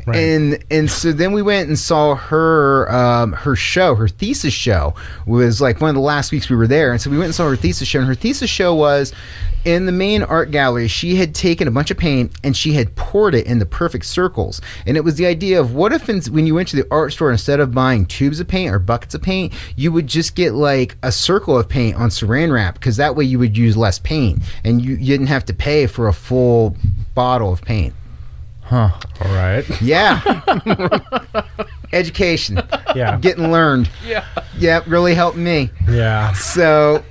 Right. And and so then we went and saw her um, her show, her thesis show was like one of the last weeks we were there, and so we went and saw her thesis show. And her thesis show was in the main art gallery. She had taken a bunch of paint and she had poured it in the perfect circles. And it was the idea of what if in, when you went to the art store instead of buying tubes of paint or buckets of paint, you would just get like a circle of paint on Saran wrap because that way you would use less paint and you, you didn't have to pay for a full bottle of paint. Huh. All right. Yeah. Education. Yeah. Getting learned. Yeah. Yeah, really helped me. Yeah. So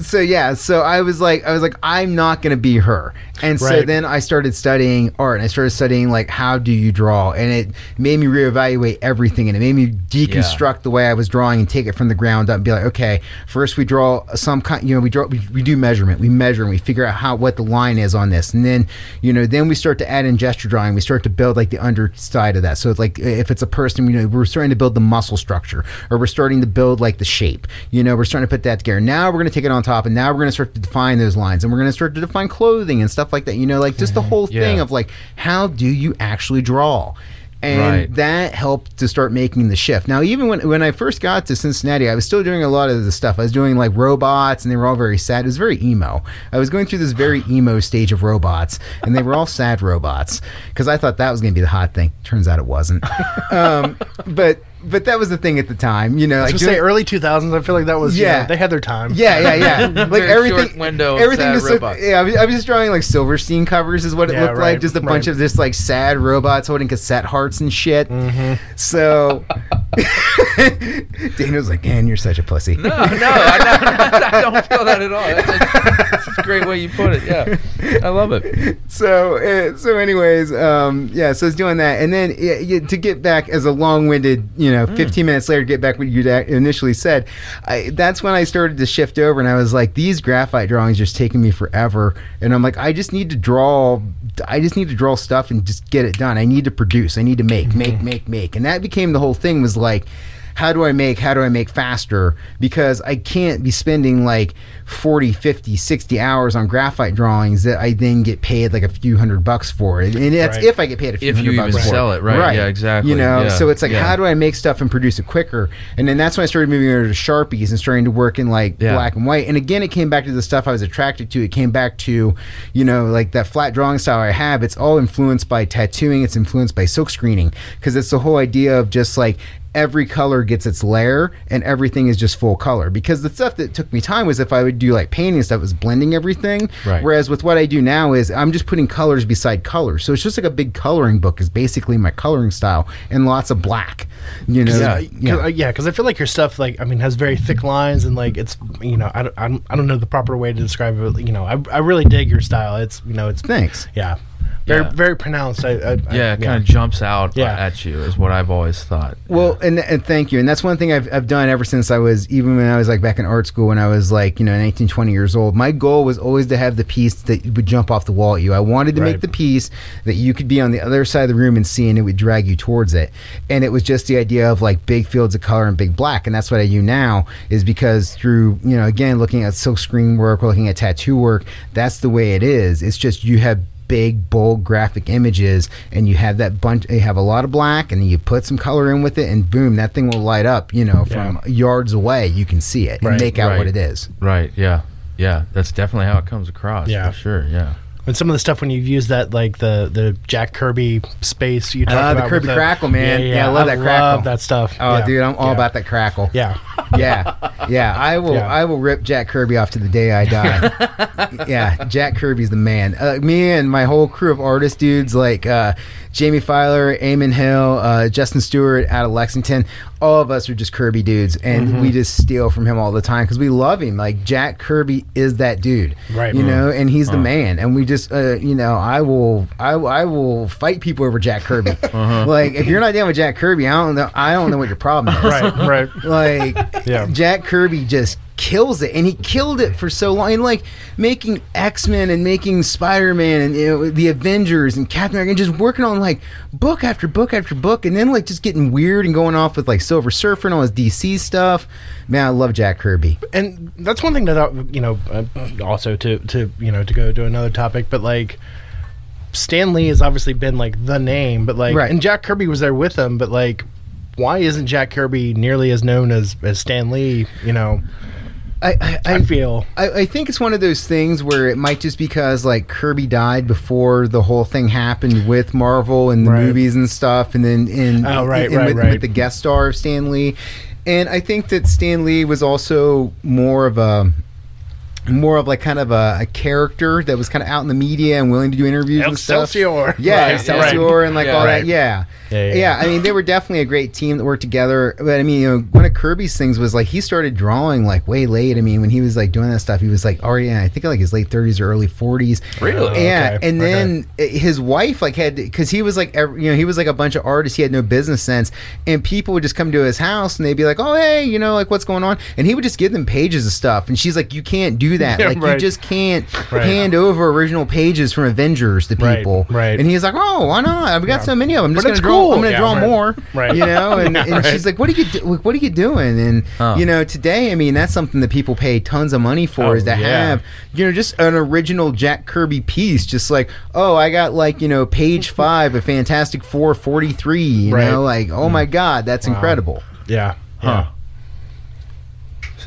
so yeah, so I was like, I was like, I'm not gonna be her. And so then I started studying art, and I started studying like how do you draw, and it made me reevaluate everything, and it made me deconstruct the way I was drawing and take it from the ground up and be like, okay, first we draw some kind, you know, we draw, we, we do measurement, we measure, and we figure out how what the line is on this, and then you know, then we start to add in gesture drawing, we start to build like the underside of that. So it's like if it's a person, you know, we're starting to build the muscle structure, or we're starting to build like the shape, you know, we're starting to put that together. Now we're going to take it on top, and now we're going to start to define those lines, and we're going to start to define clothing and stuff like that. You know, like just the whole thing of like how do you actually draw. And Right. that helped to start making the shift. Now, even when, when I first got to Cincinnati, I was still doing a lot of the stuff. I was doing like robots, and they were all very sad. It was very emo. I was going through this very emo stage of robots, and they were all sad robots because I thought that was going to be the hot thing. Turns out it wasn't. um, but but that was the thing at the time. You know, I was like say early 2000s. I feel like that was yeah. Yeah. they had their time. yeah, yeah, yeah. Like Very everything, short window everything. sad just looked- robots. yeah, I was, I was just drawing like Silverstein covers, is what it Yeah, looked right, like. Just a bunch of just like sad robots holding cassette hearts and shit. Mm-hmm. So Daniel's like, "Man, you're such a pussy." No, no, I, I, I don't feel that at all. Great way you put it. Yeah, I love it. so uh, so anyways um yeah so it's doing that. And then yeah, yeah, to get back as a long-winded you know 15 minutes later to get back what you initially said I, that's when i started to shift over and i was like these graphite drawings just taking me forever. And i'm like i just need to draw i just need to draw stuff and just get it done. I need to produce. I need to make make make make. And that became the whole thing was like how do I make how do I make faster because I can't be spending like 40 50 60 hours on graphite drawings that I then get paid like a few hundred bucks for it and that's Right. if I get paid a few If hundred you bucks even for sell it, right. Yeah, exactly. you know Yeah. so it's like Yeah. how do I make stuff and produce it quicker and then that's when I started moving over to Sharpies and starting to work in like Yeah. black and white and again it came back to the stuff I was attracted to it came back to you know like that flat drawing style I have it's all influenced by tattooing it's influenced by silk screening because it's the whole idea of just like every color gets its layer and everything is just full color because the stuff that took me time was if I would do like painting stuff was blending everything Right. whereas with what I do now is I'm just putting colors beside colors so it's just like a big coloring book is basically my coloring style and lots of black you know Yeah, yeah. cause, uh, yeah, because I feel like your stuff, like, I mean, has very thick lines and like it's, you know, I don't, I don't, I don't know the proper way to describe it. You know, I, I really dig your style. It's, you know, it's, thanks yeah, very, Yeah. very pronounced. I, I, I- Yeah, it kind of jumps out uh, Yeah. at you is what I've always thought. Well, and, and thank you. And that's one thing I've, I've done ever since I was, even when I was like back in art school, when I was like, you know, 19, 20 years old. My goal was always to have the piece that would jump off the wall at you. I wanted to Right. make the piece that you could be on the other side of the room and see, and it would drag you towards it. And it was just the idea of like big fields of color and big black. And that's what I do now, is because through, you know, again, looking at silk screen work, looking at tattoo work, that's the way it is. It's just you have big bold graphic images and you have that bunch you have a lot of black and then you put some color in with it and boom that thing will light up you know from yards away you can see it and make out what it is Right. Yeah. Yeah. That's definitely how it comes across. Yeah. For sure. Yeah. And some of the stuff when you've used that, like the the Jack Kirby space you talked Ah, the. Kirby crackle, man. Yeah, I love that crackle. love that stuff. oh Yeah. dude i'm all Yeah. about that crackle Yeah, yeah yeah i will Yeah. i will rip jack kirby off to the day i die yeah jack kirby's the man uh, me and my whole crew of artist dudes like uh, jamie filer Eamon hill uh, justin stewart out of lexington all of us are just kirby dudes and Mm-hmm. we just steal from him all the time because we love him like jack kirby is that dude Right. you know and he's the man and we just uh, you know i will I, I will fight people over jack kirby Uh-huh. like if you're not down with jack kirby i don't know i don't know what your problem is right, right. like Yeah. Jack Kirby just kills it, and he killed it for so long. And like making X Men and making Spider Man and you know, the Avengers and Captain America, and just working on like book after book after book, and then like just getting weird and going off with like Silver Surfer and all his DC stuff. Man, I love Jack Kirby. and that's one thing that I, you know uh, also to to you know to go to another topic but like Stan Lee has obviously been like the name but like Right. and Jack Kirby was there with him but like why isn't Jack Kirby nearly as known as as Stan Lee you know I I, I feel I, I think it's one of those things where it might just because like Kirby died before the whole thing happened with Marvel and the Right. movies and stuff, and then in Oh, right, and right, with, right. with the guest star of Stan Lee, and I think that Stan Lee was also more of a more of like kind of a, a character that was kind of out in the media and willing to do interviews and stuff. Excelsior. Yeah, Right, Excelsior right. and like Yeah. all Right. that. Yeah. Yeah, Yeah, yeah, I mean, they were definitely a great team that worked together. But I mean, you know, one of Kirby's things was like he started drawing like way late. I mean, when he was like doing that stuff, he was like already, in, I think like his late 30s or early 40s. Really? Yeah. Okay, And then uh, his wife like had because he was like every, you know he was like a bunch of artists. He had no business sense, and people would just come to his house and they'd be like, "Oh, hey, you know, like what's going on?" And he would just give them pages of stuff, and she's like, "You can't do that. Yeah, like you just can't Right. hand over original pages from Avengers to people." right. And he's like, "Oh, why not? We got so many of them. I'm just But gonna draw. cool. I'm gonna Yeah, draw right. more." Right. You know, and, and Right. she's like, "What are you do- What are you doing?" And you know, today, I mean, that's something that people pay tons of money for Oh, is to yeah. have you know just an original Jack Kirby piece. Just like, oh, I got like you know page five of Fantastic Four forty three. You Right. know, like oh my mm. god, that's Wow. incredible. Yeah. Huh.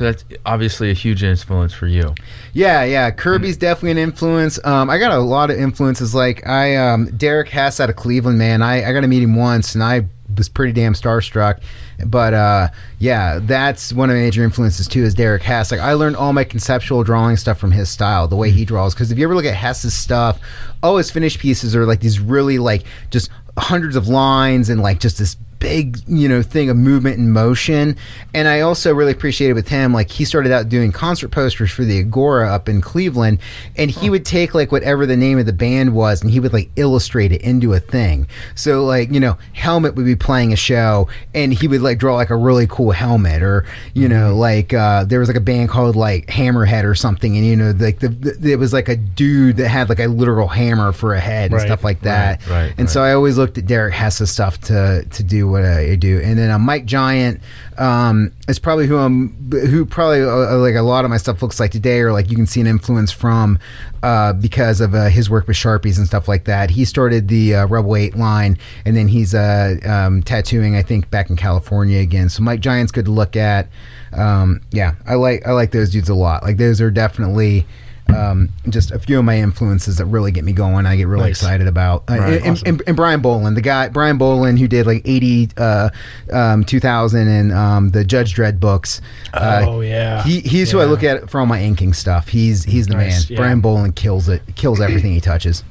So that's obviously a huge influence for you. Yeah, yeah. Kirby's definitely an influence. Um, I got a lot of influences. Like I, um, Derek Hess out of Cleveland, man. I, I got to meet him once, and I was pretty damn starstruck. But uh, yeah, that's one of the major influences too. Is Derek Hess? Like I learned all my conceptual drawing stuff from his style, the way he draws. Because if you ever look at Hess's stuff, all his finished pieces are like these really like just hundreds of lines and like just this big you know thing of movement and motion. And i also really appreciated with him like he started out doing concert posters for the agora up in cleveland and he would take like whatever the name of the band was and he would like illustrate it into a thing. So like you know helmet would be playing a show and he would like draw like a really cool helmet or you know like uh there was like a band called like hammerhead or something and you know like the, the it was like a dude that had like a literal hammer for a head and Right, stuff like that. Right, right, and so. I always looked at Derek Hess's stuff to to do what I do, and then uh, Mike Giant um, is probably who I'm who probably uh, like a lot of my stuff looks like today, or like you can see an influence from uh, because of uh, his work with sharpies and stuff like that. He started the uh, Rebel Eight line, and then he's uh, um, tattooing, I think, back in California again. So Mike Giant's good to look at. Um, yeah, I like I like those dudes a lot. Like those are definitely. Um, just a few of my influences that really get me going. I get really Nice. excited about. Uh, Right, and, awesome. and, and Brian Bolland, the guy Brian Bolland who did like 80 uh, um, 2000 and um, the Judge Dredd books. Uh, Oh, yeah. He, he's who I look at for all my inking stuff. He's he's the Nice, man. yeah. Brian Bolland kills it. Kills everything he touches.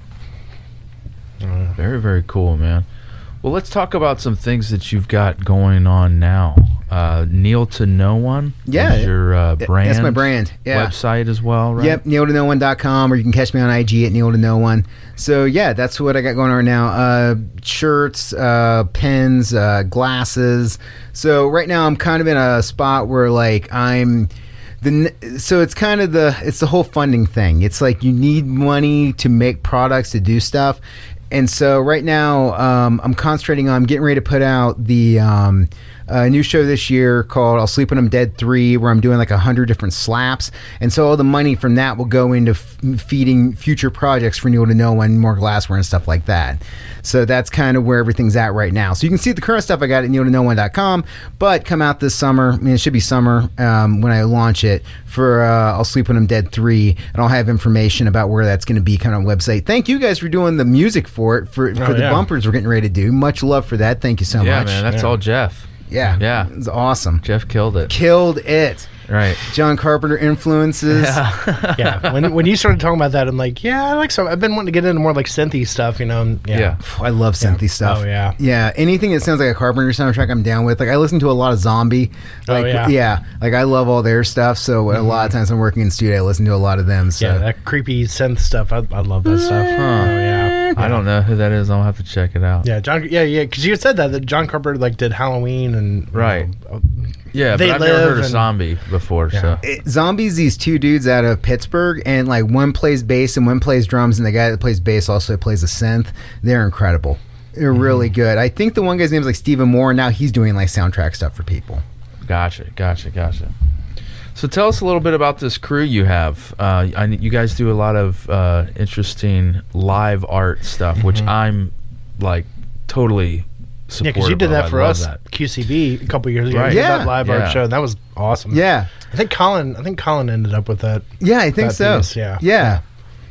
Very, very cool, man. Well, let's talk about some things that you've got going on now. Uh, Kneel to No One. Yeah. is your uh, brand. that's my brand, yeah. Website as well, right? Yep, neil to no one.com or you can catch me on IG at neil to no one. So yeah, that's what I got going on right now. Uh, shirts, uh, pens, uh, glasses. So right now I'm kind of in a spot where like I'm the so it's kind of the it's the whole funding thing. It's like you need money to make products to do stuff. And so right now um, I'm concentrating on getting ready to put out the um, a new show this year called I'll Sleep When I'm Dead 3, where I'm doing like a hundred different slaps. And so all the money from that will go into f- feeding future projects for Neil to Know and more glassware and stuff like that. So that's kind of where everything's at right now. So you can see the current stuff I got at neiltoknow1.com, but come out this summer. I mean, it should be summer um, when I launch it for uh, I'll Sleep When I'm Dead 3. And I'll have information about where that's going to be kind of website. Thank you guys for doing the music for it, for, for Oh, the yeah. bumpers we're getting ready to do. Much love for that. Thank you so yeah, much. man. That's Yeah. all Jeff. Yeah. Yeah. It's awesome. Jeff killed it. Killed it. Right. John Carpenter influences. yeah. When when you started talking about that, I'm like, yeah, I like some. I've been wanting to get into more like synthy stuff, you know. Yeah. Yeah. I love synthy oh, stuff. Oh, yeah. Yeah. Anything that sounds like a Carpenter soundtrack, I'm down with. Like I listen to a lot of Zombi. Oh, Like, yeah. Like I love all their stuff. So a mm-hmm. lot of times I'm working in studio, I listen to a lot of them. So Yeah, that creepy synth stuff. I, I love that stuff. Oh yeah. I don't know who that is. I'll have to check it out. Yeah, John. Yeah, yeah. Because you said that that John Carpenter like did Halloween and Right. know, Yeah, They but I've never live heard of and- Zombi before, Yeah. so. it, Zombi's these two dudes out of pittsburgh and like one plays bass and one plays drums and the guy that plays bass also plays a synth they're incredible they're Mm-hmm. really good i think the one guy's name is like stephen moore and now he's doing like soundtrack stuff for people Gotcha, gotcha, gotcha. So tell us a little bit about this crew you have. Uh, I, you guys do a lot of uh, interesting live art stuff, which I'm like totally yeah, because you did that for us that. QCB a couple years ago. Right. Yeah. that live Yeah. art show. That was awesome. yeah I think Colin. I think Colin ended up with that. yeah i think so piece, yeah. yeah Yeah,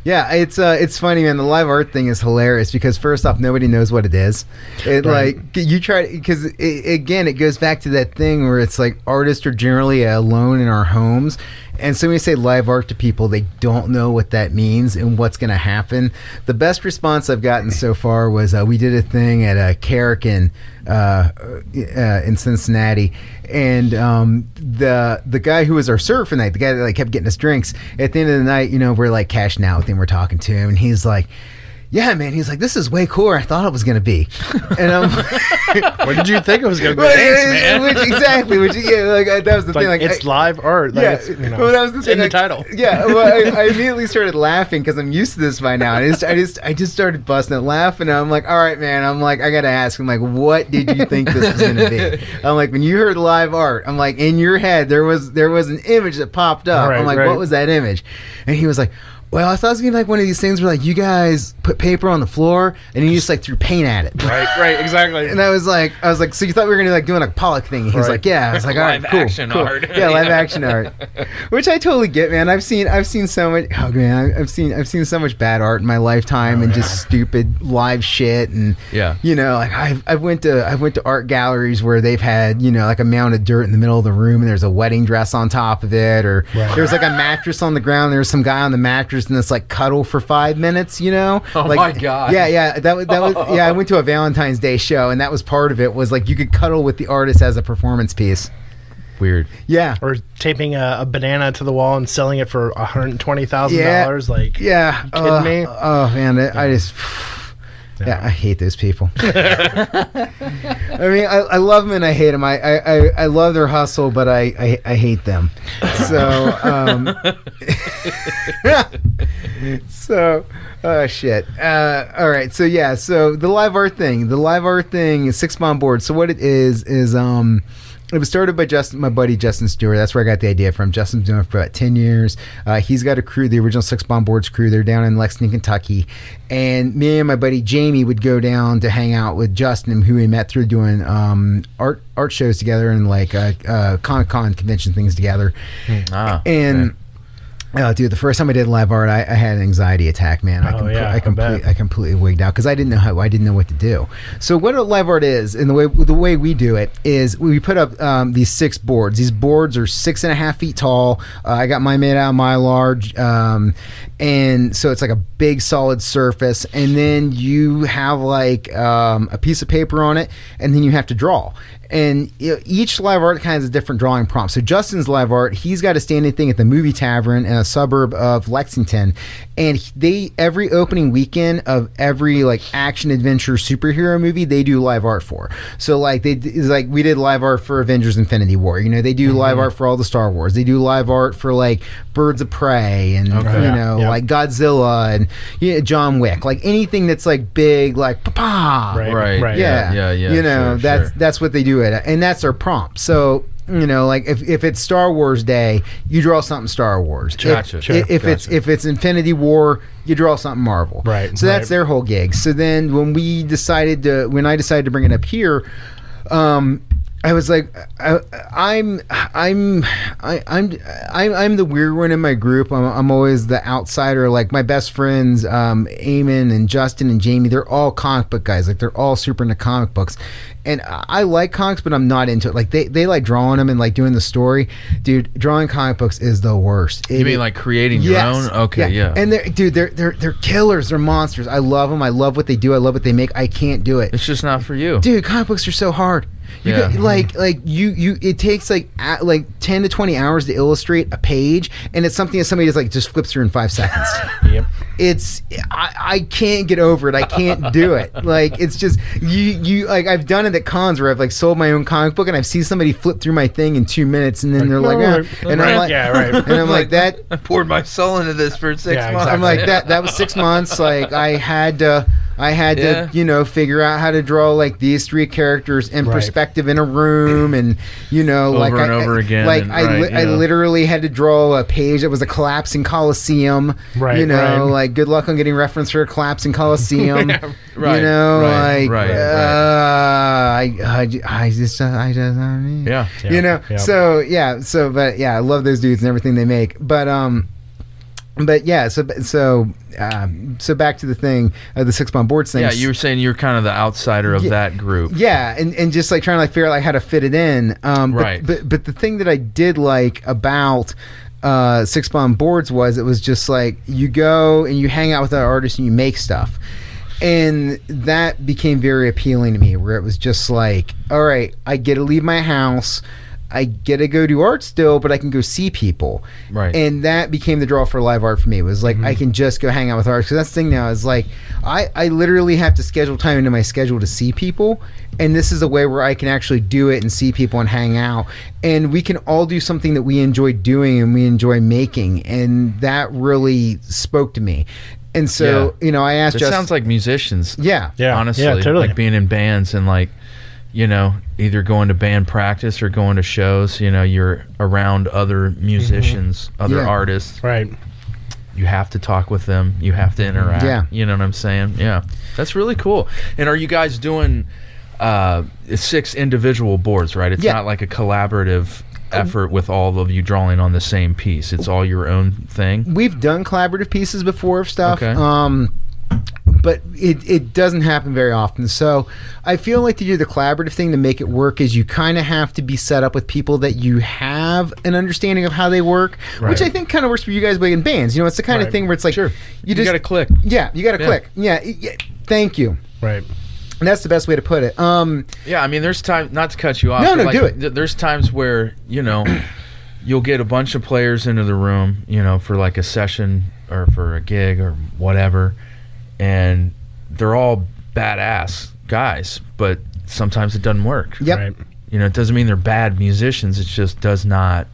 it's uh, it's funny, man. The live art thing is hilarious because first off, nobody knows what it is. It Right. like you try because again, it goes back to that thing where it's like artists are generally alone in our homes, and so when you say live art to people, they don't know what that means and what's going to happen. The best response I've gotten so far was uh, we did a thing at uh, Karrikin uh, uh, in Cincinnati, and um, the the guy who was our server for the night, the guy that like kept getting us drinks, at the end of the night, you know, we're like cashing out with him, we're talking to him, and he's like. Yeah, man. He's like, this is way cooler. I thought it was gonna be, and I'm like, What did you think it was going to be? Well, Thanks, man. Which, exactly. Which yeah, like I- that was the Like, thing. Like it's I- live art. Like, yeah, it's, you know, well, that was the thing. in the title. Yeah, well, I, I immediately started laughing because I'm used to this by now. I just, I just, I just started busting out laughing. I'm like, all right, man. I'm like, I gotta ask. I'm like, what did you think this was gonna be? I'm like, when you heard live art, I'm like, in your head there was, there was an image that popped up. Right, I'm like, right. what was that image? And he was like. Well, I thought it was gonna be like one of these things where like you guys put paper on the floor and you just like threw paint at it. Right, right, exactly. And I was like, I was like, so you thought we were gonna like doing a Pollock thing? He was Right. like, yeah. I was like, all right, Live cool, action cool. art. Yeah, live action art, which I totally get, man. I've seen, I've seen so much. Oh man, I've seen, I've seen so much bad art in my lifetime, oh, and just stupid live shit, and Yeah. you know, like I've, I went to, I went to art galleries where they've had, you know, like a mound of dirt in the middle of the room, and there's a wedding dress on top of it, or Right. there's like a mattress on the ground. There's some guy on the mattress, and this like cuddle for five minutes, you know? Oh like, my God. Yeah, yeah. That was that was yeah. I went to a Valentine's Day show, and that was part of it. Was like you could cuddle with the artist as a performance piece. Weird. Yeah, or taping a, a banana to the wall and selling it for one hundred twenty thousand Yeah. dollars. Like, yeah. You kidding uh, me? Oh man, I, I just. Yeah, I hate those people. I mean, I, I love them and I hate them. I, I, I, I love their hustle, but I, I, I hate them. So, um, so, oh shit. Uh, all right. So yeah. So the live art thing, the live art thing is six bomb board. So what it is is um. It was started by Justin, my buddy Justin Stewart. That's where I got the idea from. Justin's doing it for about ten years. Uh, he's got a crew, the original Six Bomb Boards crew. They're down in Lexington, Kentucky, and me and my buddy Jamie would go down to hang out with Justin, who we met through doing um, art art shows together and like uh, uh, Comic Con convention things together. Ah. And oh, dude, the first time I did live art, I, I had an anxiety attack, man. I, Oh, yeah, I, I complete, bet. I completely wigged out because I didn't know how I didn't know what to do. So what a live art is, and the way the way we do it is we put up um, these six boards. These boards are six and a half feet tall. Uh, I got mine made out of mylar, um, and so it's like a big solid surface. And then you have like um, a piece of paper on it, and then you have to draw and each live art kind of has a different drawing prompt. So Justin's live art, he's got a standing thing at the movie tavern in a suburb of Lexington, and they every opening weekend of every like action adventure superhero movie they do live art for. So like they it's like we did live art for Avengers Infinity War. You know they do live art for all the Star Wars. They do live art for like Birds of Prey and Okay. you know Yeah. like Godzilla and you know, John Wick. Like anything that's like big like pa Right, Right. right. yeah, Yeah. Yeah. You know, Sure, that's sure. that's what they do it, and that's their prompt. So you know, like if, if it's Star Wars Day, you draw something Star Wars. Gotcha. If, Sure. if it's Gotcha. if it's Infinity War, you draw something Marvel. Right, So that's right. their whole gig. So then when we decided to, when I decided to bring it up here, um. I was like, I, I'm, I'm, I, I'm, I'm, I'm the weird one in my group. I'm, I'm always the outsider. Like my best friends, um, Eamon and Justin and Jamie, they're all comic book guys. Like they're all super into comic books, and I like comics, but I'm not into it. Like they, they like drawing them and like doing the story. Dude, drawing comic books is the worst. You mean like creating your Yes. own? Okay. Yeah. And they're dude, they're they're they're killers. They're monsters. I love them. I love what they do. I love what they make. I can't do it it's just not for you. dude comic books are so hard you Yeah. could, like like you you it takes like at, like 10 to 20 hours to illustrate a page and it's something that somebody just like just flips through in five seconds Yep. it's I, I can't get over it i can't do it like it's just you you like i've done it at cons where i've like sold my own comic book and i've seen somebody flip through my thing in two minutes and then they're like, no, "Ah," right, and right, i'm like yeah, right. and i'm like that I poured my soul into this for six Yeah, months. I'm like that. That was six months. Like I had to, I had Yeah. to, you know, figure out how to draw like these three characters in Right. perspective in a room, and you know, like Over and I, over again Like and- I, right, li- I literally had to draw a page that was a collapsing coliseum. Right, You know, right. like good luck on getting reference for a collapsing coliseum. right, You know, right, like right, uh, I, I, ju- I just, I just, I mean, Yeah. Yeah, you know yeah. so yeah so but yeah i love those dudes and everything they make but um but yeah, so so um, so back to the thing, uh, the six bomb boards thing. Yeah, you were saying you're kind of the outsider of Yeah. that group. Yeah, and, and just like trying to like figure out like how to fit it in. Um, but, Right. But but the thing that I did like about uh, Six Bomb Boards was it was just like you go and you hang out with other artists and you make stuff. And that became very appealing to me, where it was just like, all right, I get to leave my house. I get to go do art still, but I can go see people. Right. And that became the draw for live art for me. It was like I mm-hmm. can just go hang out with artists. Because that's the thing now is like I, I literally have to schedule time into my schedule to see people. And this is a way where I can actually do it and see people and hang out. And we can all do something that we enjoy doing and we enjoy making. And that really spoke to me. And so, Yeah. you know, I asked It sounds like musicians. yeah. Yeah, honestly, yeah, totally. like being in bands and like, you know, either going to band practice or going to shows. You know, you're around other musicians, other Yeah. artists. Right. You have to talk with them. You have to interact. Yeah. you know what I'm saying. Yeah, that's really cool. And are you guys doing uh, six individual boards? Right. It's Yeah. not like a collaborative effort with all of you drawing on the same piece. It's all your own thing. we've done collaborative pieces before of stuff. Okay. Um, but it, it doesn't happen very often. So I feel like to do the collaborative thing to make it work is you kind of have to be set up with people that you have an understanding of how they work, which I think kind of works for you guys but in bands. You know, it's the kind of Right. thing where it's like Sure. you just got to click. yeah, you got to Yeah. click. Yeah, yeah, thank you. Right. And that's the best way to put it. Um, Yeah, I mean, there's time not to cut you off. No, no, like, do it. th- there's times where you know you'll get a bunch of players into the room, you know, for like a session or for a gig or whatever, and they're all badass guys, but sometimes it doesn't work. Yep. Right. You know, it doesn't mean they're bad musicians. It just does not.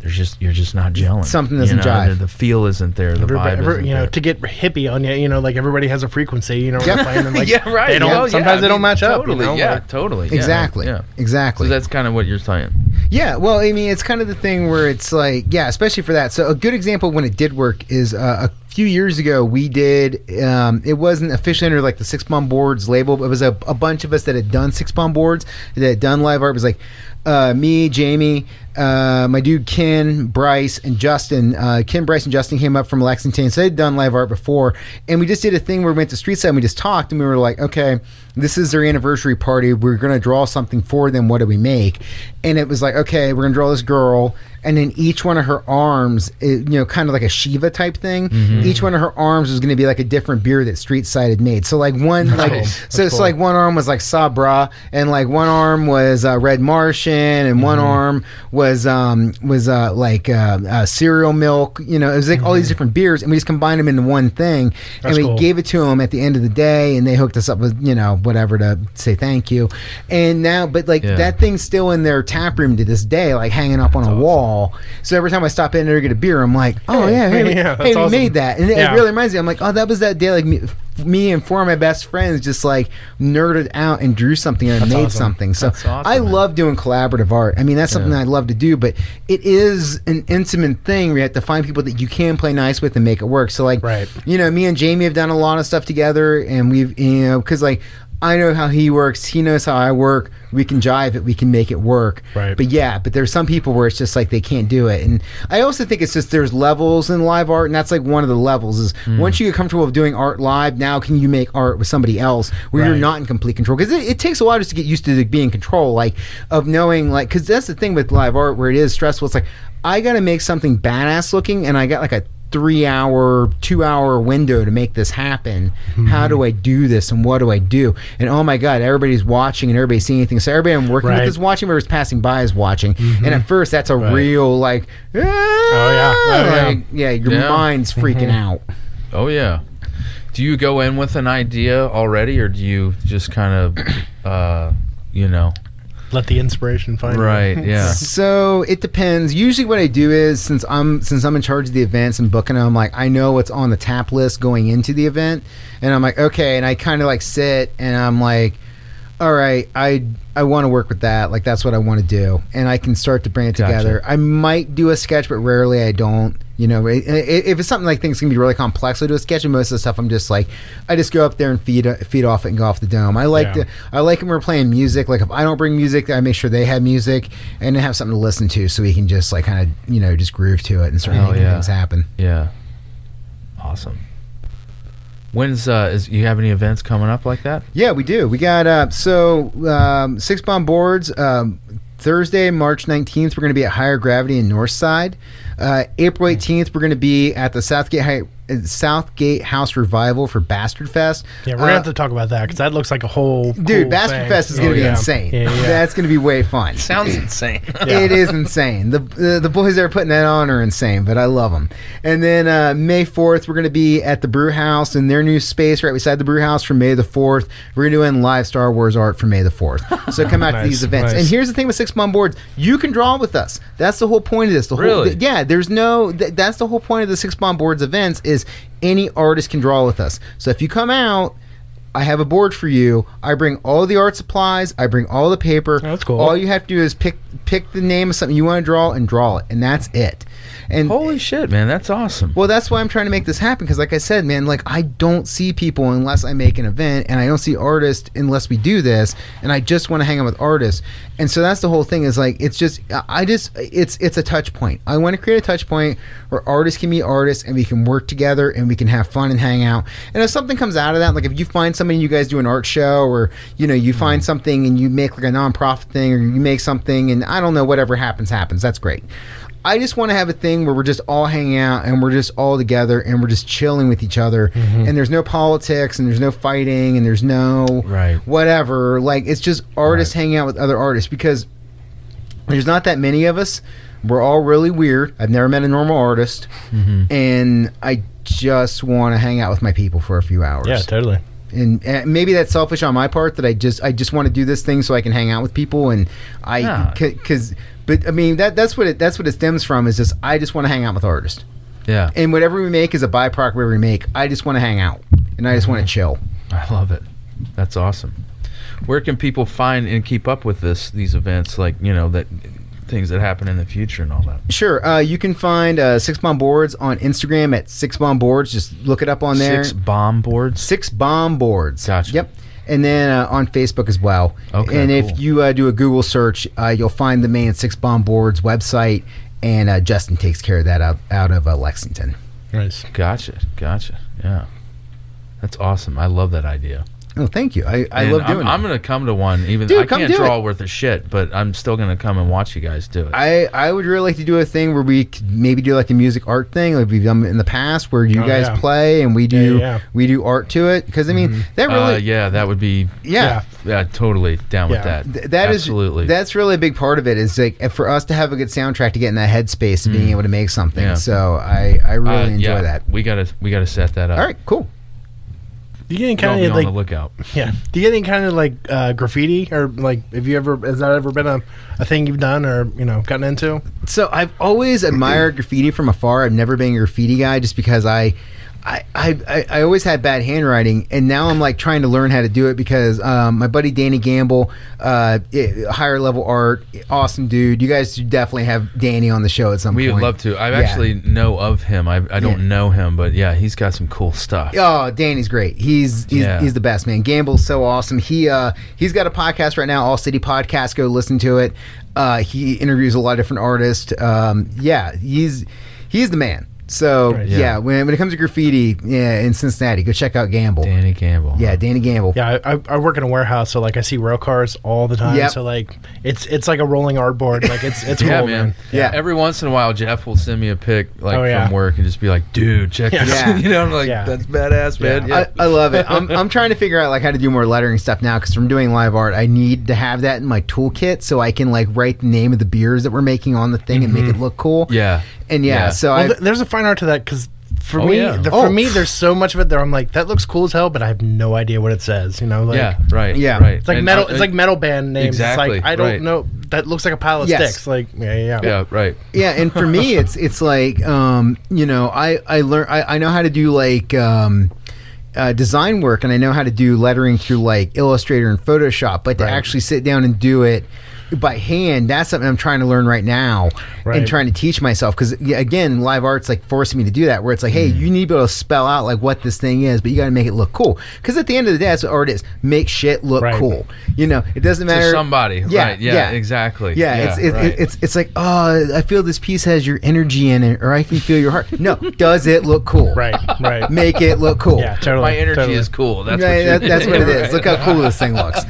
There's just you're just not gelling. Something you doesn't know, jive. The, the feel isn't there. The Everybody, vibe every- isn't you know, there. to get hippie on you, you know, like everybody has a frequency, you know, when Yep. playing and like, yeah, right. They don't, yeah, sometimes I they don't mean, match up. you Totally. know, yeah, like- totally. yeah, exactly. Yeah. Exactly. So that's kind of what you're saying. Yeah, well, I mean, it's kind of the thing where it's like, yeah, especially for that. So a good example when it did work is uh, a few years ago we did. Um, it wasn't officially under like the Six Bomb Boards label, but it was a, a bunch of us that had done Six Bomb Boards that had done live art. It was like uh, me, Jamie, uh, my dude Ken, Bryce, and Justin. Uh, Ken, Bryce, and Justin came up from Lexington, so they'd done live art before, and we just did a thing where we went to street side and we just talked, and we were like, okay, this is their anniversary party. We're gonna draw something for them. What do we make? And it was like, okay, we're gonna draw this girl, and then each one of her arms, it, you know, kind of like a Shiva type thing. Each one of her arms was gonna be like a different beer that Street Side had made. So like one, like so That's it's cool. like one arm was like Sabra, and like one arm was uh, Red Martian, and one Mm-hmm. arm was um was uh like uh, uh, cereal milk. You know, it was like all these different beers, and we just combined them into one thing, Mm-hmm. That's and we cool. gave it to them at the end of the day, and they hooked us up with you know whatever to say thank you. And now, but like Yeah. that thing's still in their tap room to this day, like hanging up on a wall. So every time I stop in there to get a beer, I'm like, oh yeah, hey, yeah, hey, we awesome. made that, and it- Yeah. it really reminds me. I'm like, oh, that was that day, like me, me and four of my best friends just like nerded out and drew something and made awesome. something. So awesome, I man. love doing collaborative art. I mean, that's something Yeah. I love to do, but it is an intimate thing where you have to find people that you can play nice with and make it work. So like, Right. you know, me and Jamie have done a lot of stuff together, and we've you know because like. I know how he works. He knows how I work. We can jive it. We can make it work. Right. But yeah, but there's some people where it's just like they can't do it. And I also think it's just there's levels in live art, and that's like one of the levels is Hmm. once you get comfortable with doing art live, now can you make art with somebody else where you're not in complete control? Because it, it takes a while just to get used to the, being in control, like of knowing, like, because that's the thing with live art where it is stressful. It's like I got to make something badass looking, and I got like a three hour, two hour window to make this happen. Hmm. How do I do this and what do I do? And oh my God, everybody's watching and everybody's seeing things. So everybody I'm working Right. with is watching, whoever's passing by is watching. And at mm-hmm. first, that's a Right. real, like, oh yeah. Ah, oh, yeah. like, yeah, your Yeah. mind's mm-hmm. freaking out. Oh yeah. Do you go in with an idea already, or do you just kind of, uh, you know, Let the inspiration find you. right? Yeah. So it depends. Usually, what I do is since I'm since I'm in charge of the events and booking them, like I know what's on the tap list going into the event, and I'm like, okay, and I kind of like sit and I'm like, all right, I I want to work with that. Like that's what I want to do, and I can start to bring it Gotcha. together. I might do a sketch, but rarely I don't. You know, if it's something like things can be really complex, I do a sketch, and most of the stuff I'm just like, I just go up there and feed feed off it and go off the dome. I like Yeah. I like when we're playing music. Like if I don't bring music, I make sure they have music and have something to listen to, so we can just like kind of you know just groove to it and start making yeah. things happen. Yeah. Awesome. When's uh is you have any events coming up like that? Yeah, we do. We got uh so um, six bomb boards. Um, Thursday, March nineteenth, we're going to be at Higher Gravity in Northside. Uh, April eighteenth, we're going to be at the Southgate High, uh, Southgate House Revival for Bastard Fest. Yeah, we're Uh, gonna have to talk about that because that looks like a whole Dude, cool Bastard thing. Fest is going Oh, to be yeah. insane. Yeah, yeah. That's going to be way fun. Sounds insane. It is insane. The, the the boys that are putting that on are insane, but I love them. And then uh, May fourth, we're going to be at the Brew House in their new space right beside the Brew House for May the fourth. We're doing live Star Wars art for May the fourth. So come out to these events. nice. And here's the thing with six bomb boards: you can draw with us. That's the whole point of this. The whole Really? Yeah. There's no. Th- that's the whole point of the six bomb boards events is any artist can draw with us. So if you come out. I have a board for you. I bring all the art supplies. I bring all the paper. That's cool. All you have to do is pick pick the name of something you want to draw and draw it, and that's it. And Holy shit, man, that's awesome. well, that's why I'm trying to make this happen because, like I said, man, like I don't see people unless I make an event, and I don't see artists unless we do this, and I just want to hang out with artists, and so that's the whole thing. Is like it's just I just it's it's a touch point. I want to create a touch point where artists can meet artists, and we can work together, and we can have fun and hang out. And if something comes out of that, like if you find somebody, you guys do an art show, or you know you mm-hmm. find something and you make like a nonprofit thing, or you make something, and I don't know whatever happens happens. That's great. I just want to have a thing where we're just all hanging out and we're just all together and we're just chilling with each other mm-hmm. and there's no politics and there's no fighting and there's no Right. whatever. Like it's just artists hanging out with other artists because there's not that many of us. We're all really weird. I've never met a normal artist mm-hmm. and I just want to hang out with my people for a few hours Yeah, totally. And, and maybe that's selfish on my part that I just I just want to do this thing so I can hang out with people and I Yeah. because but I mean that that's what it that's what it stems from is just I just want to hang out with artists Yeah. and whatever we make is a byproduct whatever we make I just want to hang out and I just want to mm-hmm. chill I love it. That's awesome. Where can people find and keep up with this these events like, you know, that things that happen in the future and all that? sure uh, you can find uh, six bomb boards on Instagram at six bomb boards just look it up on there Six bomb boards. six bomb boards Gotcha. yep and then uh, on Facebook as well. Okay, And cool. if you uh, do a Google search, uh, you'll find the main Six Bomb Boards website, and uh, Justin takes care of that out, out of uh, Lexington. Nice. Gotcha. Gotcha. Yeah. That's awesome. I love that idea. Oh, thank you. I, I And love I'm, doing I'm gonna come to one. Even Dude, I come can't do draw it. worth a shit, but I'm still gonna come and watch you guys do it. I, I would really like to do a thing where we could maybe do like a music art thing like we've done in the past where you Oh, guys yeah. play and we do Yeah, yeah, yeah. we do art to it because I mean that uh, really yeah, that would be. yeah, Yeah, totally down with Yeah. that. Th- that is absolutely. that's really a big part of it is like for us to have a good soundtrack to get in that headspace of being able to make something Mm. Yeah. so I I really Uh, enjoy yeah, that We gotta we gotta set that up. all right cool Do you get any Y'all kind be of on like the lookout. yeah? Do you get any kind of like uh, graffiti or like have you ever has that ever been a, a thing you've done or you know gotten into? So I've always admired graffiti from afar. I've never been a graffiti guy just because I. I, I, I- always had bad handwriting, and now I'm like trying to learn how to do it because um, my buddy Danny Gamble, uh, i- higher level art, awesome dude. You guys should definitely have Danny on the show at some We point. We would love to. I Yeah. actually know of him. I, I don't Yeah. know him, but yeah, he's got some cool stuff. Oh, Danny's great. He's he's, Yeah. he's the best man. Gamble's so awesome. He uh he's got a podcast right now, All City Podcast. Go listen to it. Uh, he interviews a lot of different artists. Um, yeah, he's he's the man. So Right. yeah, Yeah. when, when it comes to graffiti, yeah, in Cincinnati, go check out Gamble. Danny Campbell. Yeah, Danny Gamble. Yeah, I, I, I work in a warehouse, so like I see rail cars all the time. Yep. So like it's it's like a rolling artboard. Like it's it's Yeah, cool, man. man. Yeah. Every once in a while, Jeff will send me a pic like Oh, yeah. from work and just be like, "Dude, check Yeah. this." Yeah. you know, I'm like, Yeah. "That's badass, man." Yeah. Yeah. I, I love it. I'm, I'm trying to figure out like how to do more lettering stuff now because from doing live art, I need to have that in my toolkit so I can like write the name of the beers that we're making on the thing and make it look cool. Mm-hmm. yeah. And yeah, Yeah. so Well, I th- there's a fine art to that because for Oh, me, yeah. the, Oh. for me, there's so much of it there. I'm like, that looks cool as hell, but I have no idea what it says. You know, like yeah. Right. Yeah. Right. it's like And, metal. uh, it's like metal band names. Exactly, It's like I don't right. know. That looks like a pile of Yes. sticks. Like yeah, yeah, yeah. Yeah. Right. yeah and for me it's it's like um you know i i learn I, I know how to do like um uh, design work and I know how to do lettering through like Illustrator and Photoshop, but to actually sit down and do it by hand, that's something I'm trying to learn right now and trying to teach myself. Because again, live art's like forcing me to do that, where it's like, hey, mm-hmm. you need to be able to spell out like what this thing is, but you got to make it look cool. Because at the end of the day, that's what art is: make shit look Right. cool. You know, it doesn't matter To matter somebody. Yeah, right. Yeah, exactly. Yeah, it's it, right. it's it's like oh, I feel this piece has your energy in it, or I can feel your heart. No, does it look cool? Right, right. Make it look cool. yeah, totally. my energy totally. is cool. That's Right, what that, that's what it is. Right. Look how cool this thing looks.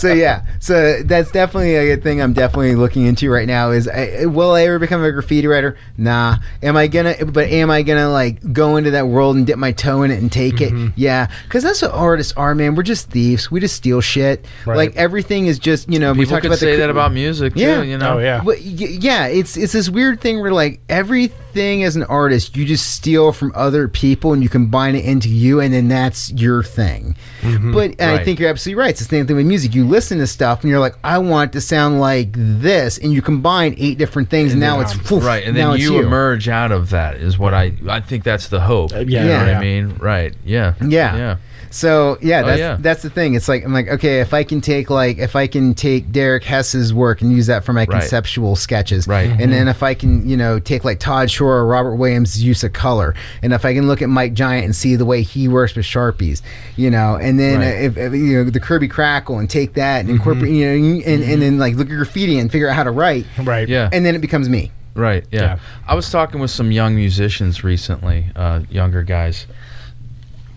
So yeah, so that's definitely a thing I'm definitely looking into right now. Is I, will I ever become a graffiti writer? Nah. Am I gonna? But am I gonna like go into that world and dip my toe in it and take Mm-hmm. it? Yeah, because that's what artists are, man. We're just thieves. We just steal shit. Right. Like everything is just you know. we People talked could about say the, that about music Yeah. too. You know. Oh yeah. but yeah, it's it's this weird thing where like everything as an artist, you just steal from other people and you combine it into you, and then that's your thing. But and I think you're absolutely right. It's the same thing with music. You listen to stuff and you're like, I want it to sound like this, and you combine eight different things, and, now it's poof, right, and now then it's you, emerge out of that is what I I think that's the hope. Uh, yeah, you know yeah. what yeah. I mean, right? Yeah, Yeah. yeah. So yeah, Oh, that's yeah. that's the thing. It's like I'm like, okay, if I can take like if I can take Derek Hess's work and use that for my Right. conceptual sketches, Right. and then if I can you know take like Todd Schorr or Robert Williams' use of color, and if I can look at Mike Giant and see the way he works with sharpies, you know, and then Right. if, if you know the Kirby Crackle and take that and incorporate, you know, and, and then like look at graffiti and figure out how to write, Right. Yeah. and then it becomes me. Right. Yeah. Yeah. I was talking with some young musicians recently, uh, younger guys.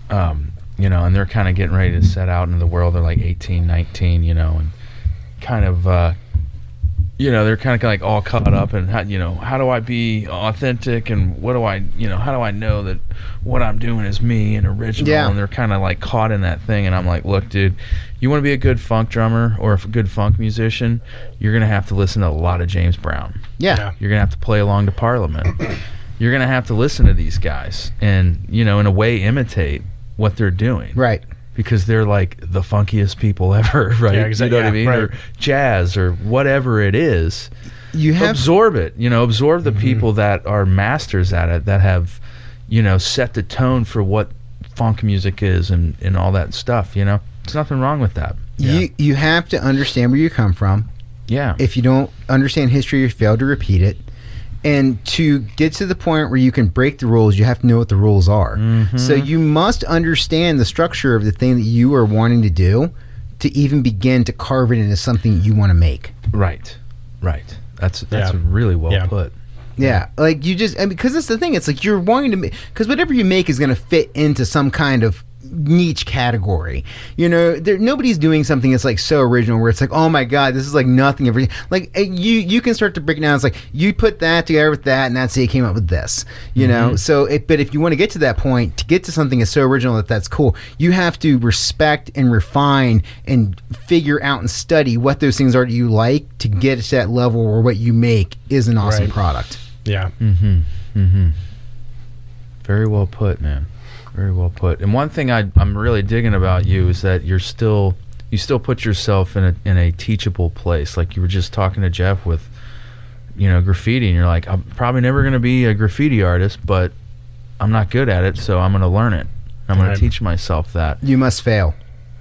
Um, you know, and they're kind of getting ready to set out into the world. They're like 18, 19, you know, and kind of, uh, you know, they're kind of like all caught up and how, you know, how do I be authentic and what do I, you know, how do I know that what I'm doing is me and original? Yeah. And they're kind of like caught in that thing. And I'm like, look, dude, you want to be a good funk drummer or a good funk musician, you're gonna have to listen to a lot of James Brown. Yeah. Yeah. You're gonna have to play along to Parliament. You're gonna have to listen to these guys and you know, in a way, imitate what they're doing, Right. Because they're like the funkiest people ever, right? Yeah, exact- You know what I mean? right. Or jazz or whatever it is. You have absorb it. You know, absorb Mm-hmm. the people that are masters at it that have, you know, set the tone for what funk music is and and all that stuff. You know, there's nothing wrong with that. you you have to understand where you come from. Yeah. if you don't understand history, you fail to repeat it. And to get to the point where you can break the rules, you have to know what the rules are. Mhm. So you must understand the structure of the thing that you are wanting to do to even begin to carve it into something you want to make. right. Right. That's that's Yeah. really well Yeah. put. Yeah, like you just because that's the thing. It's like you're wanting to make because whatever you make is going to fit into some kind of niche category. You know, there nobody's doing something that's like so original where it's like, oh my god, this is like nothing ever. Like eh, you, you can start to break it down. It's like you put that together with that, and that's how you came up with this. You know, so it, but if you want to get to that point, to get to something that's so original that that's cool, you have to respect and refine and figure out and study what those things are that you like to get to that level where what you make is an awesome Right. product. Yeah. Mm-hmm. Mm-hmm. Very well put, man. Very well put. And one thing I, I'm really digging about you is that you're still you still put yourself in a in a teachable place. Like you were just talking to Jeff with, you know, graffiti, and you're like, I'm probably never going to be a graffiti artist, but I'm not good at it, so I'm going to learn it. I'm going Right. to teach myself that. You must fail.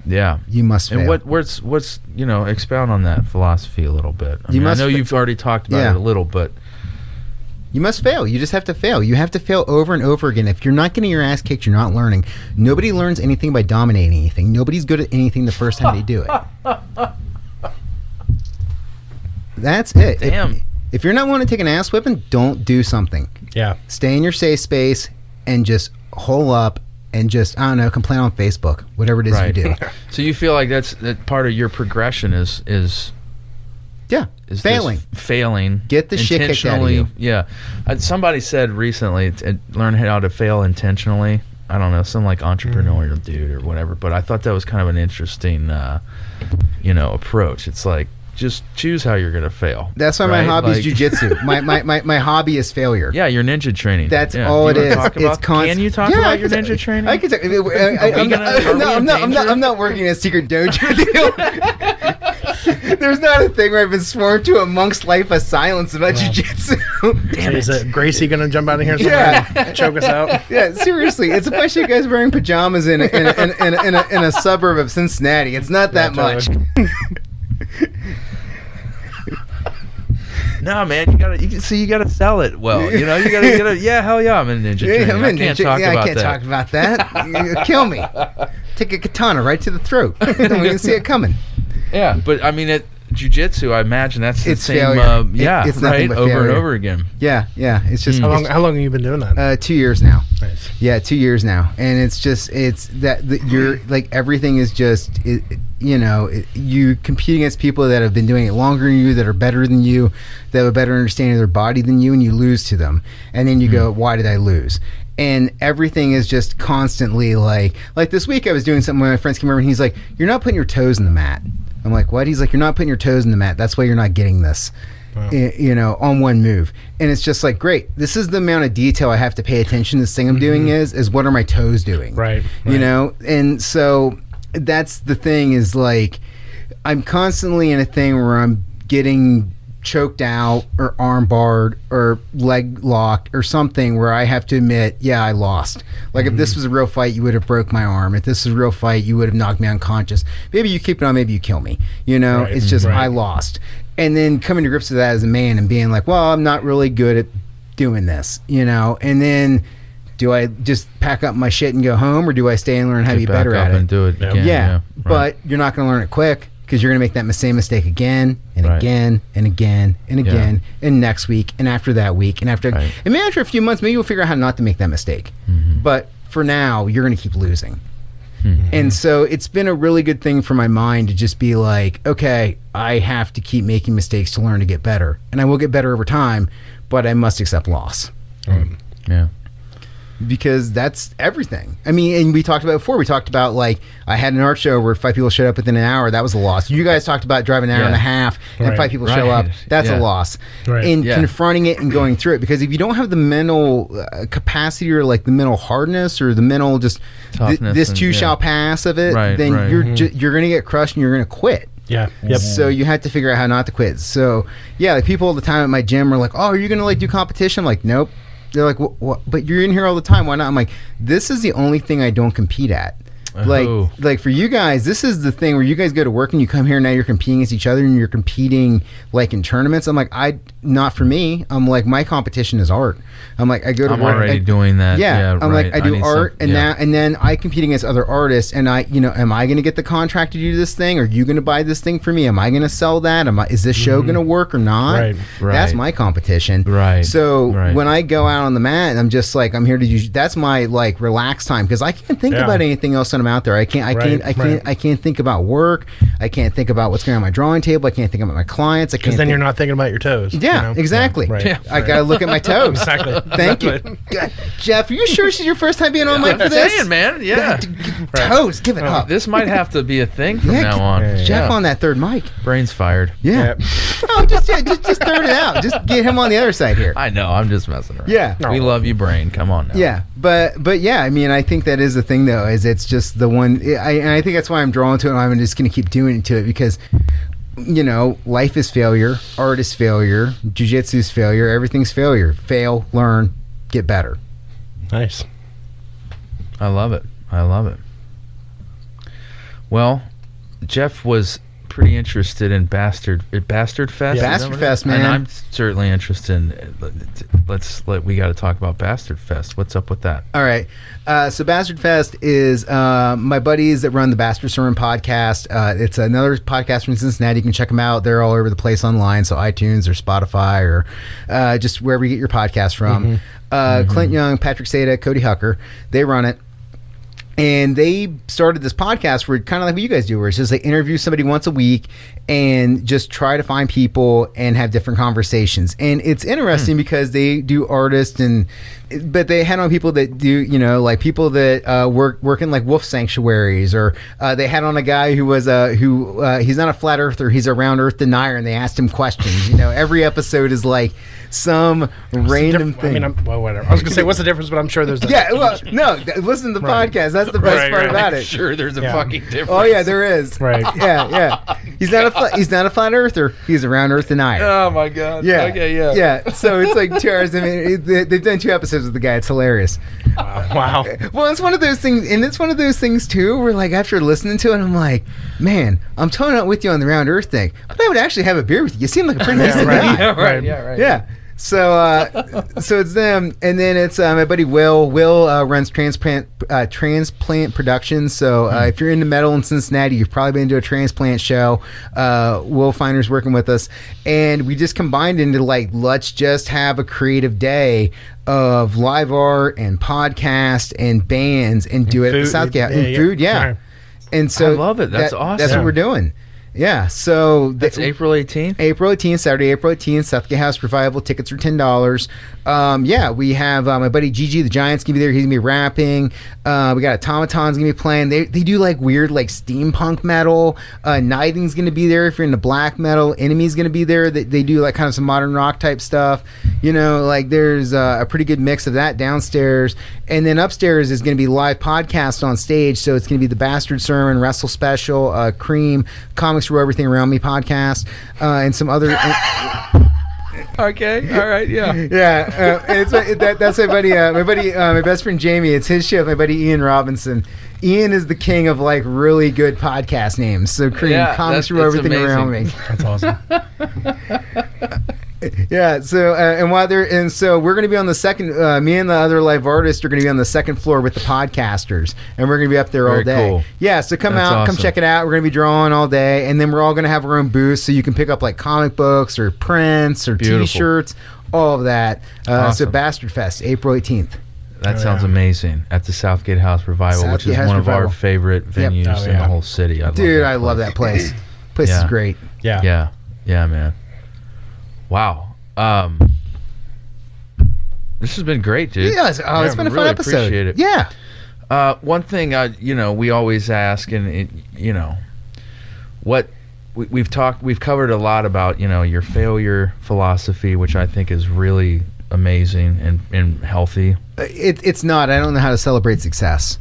Yeah. You must fail. And what what's what's you know expound on that philosophy a little bit. I, You mean, I know fa- you've already talked about Yeah. it a little, but you must fail. You just have to fail. You have to fail over and over again. If you're not getting your ass kicked, you're not learning. Nobody learns anything by dominating anything. Nobody's good at anything the first time they do it. That's it. If- Damn. If, you're not wanting to take an ass whipping, don't do something. Yeah. Stay in your safe space and just hole up and just I don't know, complain on Facebook, whatever it is Right. you do. So you feel like that's that part of your progression is is Yeah, is failing. failing, Get the shit kicked out of you. Yeah, uh, somebody said recently, t- uh, learn how to fail intentionally. I don't know, some like entrepreneurial Mm. dude or whatever. But I thought that was kind of an interesting, uh, you know, approach. It's like just choose how you're gonna fail. That's why my hobby Like- is jujitsu. my, my, my, my hobby is failure. Yeah, your ninja training. That's Yeah. all it is. it's about- Can you talk Yeah, about your ninja talk- training? I can talk. I, am not, I'm, not, I'm, not, danger? I'm not working a secret dojo deal. There's not a thing where I've been sworn to amongst life of silence about jujitsu. Is uh, it Gracie gonna jump out of here Yeah. and choke us out? yeah, seriously, it's a bunch of guys wearing pajamas in a, in, a, in, a, in, a, in, a, in a suburb of Cincinnati. It's not that Yeah, much. totally. No, man, you gotta. You, see, you gotta sell it well. You know, you gotta. You gotta yeah, hell yeah, I'm in ninja Yeah, training. I'm I can't ninja- talk yeah, about I can't that. talk about that. You Kill me. Take a katana right to the throat. we can see it coming. Yeah, but I mean, it jujitsu. I imagine that's the It's same. failure. Uh, It- yeah, it's right, but over failure. and over again. Yeah, yeah. It's just Hmm. How long? it's, How long have you been doing that? uh, two years now. nice. Yeah, two years now, and it's just it's that the, you're like everything is just it, it- you know it, you compete against people that have been doing it longer than you, that are better than you, that have a better understanding of their body than you, and you lose to them, and then you go, why did I lose? And everything is just constantly like like this week I was doing something. When my friends came over, and he's like, "You're not putting your toes in the mat." I'm like, "What?" He's like, "You're not putting your toes in the mat. That's why you're not getting this." Wow. i- you know, on one move. And it's just like, great, this is the amount of detail I have to pay attention. This thing I'm mm-hmm. doing is, is what are my toes doing? Right, You know? And so that's the thing is like, I'm constantly in a thing where I'm getting choked out or arm barred or leg locked or something where I have to admit, yeah, I lost. Like if Mm-hmm. this was a real fight, you would have broke my arm. If this was a real fight, you would have knocked me unconscious. Maybe you keep it on, maybe you kill me. You know, Right, it's just right. I lost. And then coming to grips with that as a man and being like, well, I'm not really good at doing this, you know, and then do I just pack up my shit and go home or do I stay and learn how to be better up at it? and do it Yeah. again. yeah, right. but you're not going to learn it quick because you're going to make that same mistake again and Right. again and again and Yeah. again and next week and after that week and after Right. and maybe after a few months maybe you'll figure out how not to make that mistake. Mhm. But for now, you're going to keep losing. Mhm. And so it's been a really good thing for my mind to just be like, okay, I have to keep making mistakes to learn to get better. And I will get better over time, but I must accept loss yeah. Because that's everything. I mean, and we talked about it before. We talked about like I had an art show where five people showed up within an hour. That was a loss. You guys talked about driving an hour Yeah. and a half and Right. five people show up. That's Yeah. a loss. Right. And Yeah. confronting it and going through it because if you don't have the mental uh, capacity or like the mental hardness or the mental just th- Toughness this and- too yeah. shall pass of it, Right, then right. you're Mhm. ju- you're gonna get crushed and you're gonna quit. Yeah. Yep. So you have to figure out how not to quit. So yeah, like people all the time at my gym are like, "Oh, are you gonna like do competition?" I'm like, nope. They're like, "What? what? But you're in here all the time. Why not?" I'm like, "This is the only thing I don't compete at." Like, Oh. like for you guys, this is the thing where you guys go to work and you come here. and Now you're competing against each other and you're competing like in tournaments. I'm like, I not for me. I'm like, my competition is art. I'm like, I go to I'm work. already I- doing that. yeah, Yeah, I'm right. like I do need art, some- and yeah. now and then I compete against other artists, and I, you know, am I going to get the contract to do this thing? Are you going to buy this thing for me? Am I going to sell that? Am I? Is this show mm-hmm. going to work or not? Right. That's my competition. Right. So Right. when I go out on the mat, I'm just like I'm here to use. That's my like relax time because I can't think Yeah. about anything else when I'm out there. I can't. I Right, can't. I can't. right. I can't think about work. I can't think about what's going on my drawing table. I can't think about my clients. Because then think- you're not thinking about your toes. you Yeah, know? exactly. Right. Yeah. I gotta look at my toes. Exactly. Thank Exactly. you, God, Jeff. Are you sure this is your first time being on mic for I'm this? saying, man. Yeah. God, d- g- Toes, give it oh. up. This might have to be a thing from Yeah, now on. Yeah, Jeff Yeah. on that third mic. Brain's fired. Yeah. Yeah. oh, just, yeah, just just throw it out. Just get him on the other side here. I know. I'm just messing around. Yeah. We love you, Brain. Come on now. Yeah, but but yeah, I mean, I think that is the thing though. Is it's just the one. I and I think that's why I'm drawn to it. and I'm just going to keep doing it to it because you know, life is failure, art is failure, jujitsu is failure, everything's failure. Fail, learn, get better. Nice. I love it. I love it. Well, Jeff was pretty interested in Bastard uh, Bastard Fest. Yeah. Bastard Fest, man. And I'm certainly interested in. Let's let we got to talk about Bastard Fest. What's up with that? All right. Uh, so Bastard Fest is uh, my buddies that run the Bastard Sermon podcast. Uh, it's another podcast from Cincinnati. You can check them out. They're all over the place online. So iTunes or Spotify or uh, just wherever you get your podcast from. Uh, Clint Young, Patrick Sada, Cody Hucker, they run it. And they started this podcast where kind of like what you guys do, where it's just they interview somebody once a week and just try to find people and have different conversations. And it's interesting because they do artists and, but they had on people that do, you know, like people that uh, work work in like wolf sanctuaries, or uh, they had on a guy who was a who uh, he's not a flat earther, he's a round earth denier, and they asked him questions. You know, every episode is like some random Diff- thing. I mean, I'm, well, whatever. I was gonna say, what's the difference? But I'm sure there's. A, yeah, well, no, th- listen to the Right. podcast. That's the best Right, part right. about it. Sure, there's a Yeah. fucking oh, difference. Oh yeah, there is. Right. Yeah, yeah. He's not a flat, he's not a flat earther. He's a round earth denier. Oh my god. Yeah. Okay. Yeah. Yeah. So it's like two hours. I mean, it, they- they've done two episodes with the guy. It's hilarious. wow. Well, it's one of those things, and it's one of those things too, where like after listening to it, I'm like, man, I'm totally not with you on the round earth thing, but I would actually have a beer with you. You seem like a pretty nice Yeah, guy. right. Yeah. Right. Right. Yeah. So, uh, so it's them, and then it's uh, my buddy Will. Will uh, runs transplant uh, transplant productions. So, uh, if you're into metal in Cincinnati, you've probably been to a transplant show. Uh, Will Finer's working with us, and we just combined into like, let's just have a creative day of live art and podcast and bands and do it at the Southgate yeah, and yeah. food. Yeah. And so I love it. That's that- awesome. That's what we're doing. Yeah. So That's th- April 18th. April 18th, Saturday, April 18th, Southgate House Revival. Tickets are $10. Um, yeah, we have uh, my buddy Gigi the Giant's going to be there. He's going to be rapping. Uh, we got Automaton's going to be playing. They, they do like weird, like steampunk metal. Uh, to be there if you're into black metal. Enemy's going to be there. They, they do like kind of some modern rock type stuff. You know, like there's uh, a pretty good mix of that downstairs. And then upstairs is going to be live podcast on stage. So it's going to be the Bastard Sermon, Wrestle Special, uh, Cream, Comics for Everything Around Me podcast, uh, and some other. Okay. All right. Yeah. yeah, uh, it's my, that, that's my buddy, uh, my buddy, uh, my best friend Jamie. It's his show. My buddy Ian Robinson. Ian is the king of like really good podcast names. So Cream, Yeah, Comics that's- for that's Everything Around Me. That's awesome. Yeah. So uh, and while they're and so we're going to be on the second. Uh, me and the other live artists are going to be on the second floor with the podcasters, and we're going to be up there all day. cool. Yeah. So come That's out, come check it out. We're going to be drawing all day, and then we're all going to have our own booth, so you can pick up like comic books or prints or Beautiful. T-shirts, all of that. Uh, So Bastard Fest, April eighteenth. That Oh, sounds yeah. amazing at the Southgate House Revival, which is House one of our favorite venues Oh, in the whole city. I love Dude, that I love that place. Place Yeah. is great. Yeah. Yeah, yeah, man. Wow. Um, this has been great, dude. Yeah, it's, oh, it's been a fun really episode. appreciate it. Yeah. Uh, one thing, I, you know, we always ask, and it, you know, what we, we've talked, we've covered a lot about, you know, your failure philosophy, which I think is really amazing and, and healthy. It, it's not. I don't know how to celebrate success.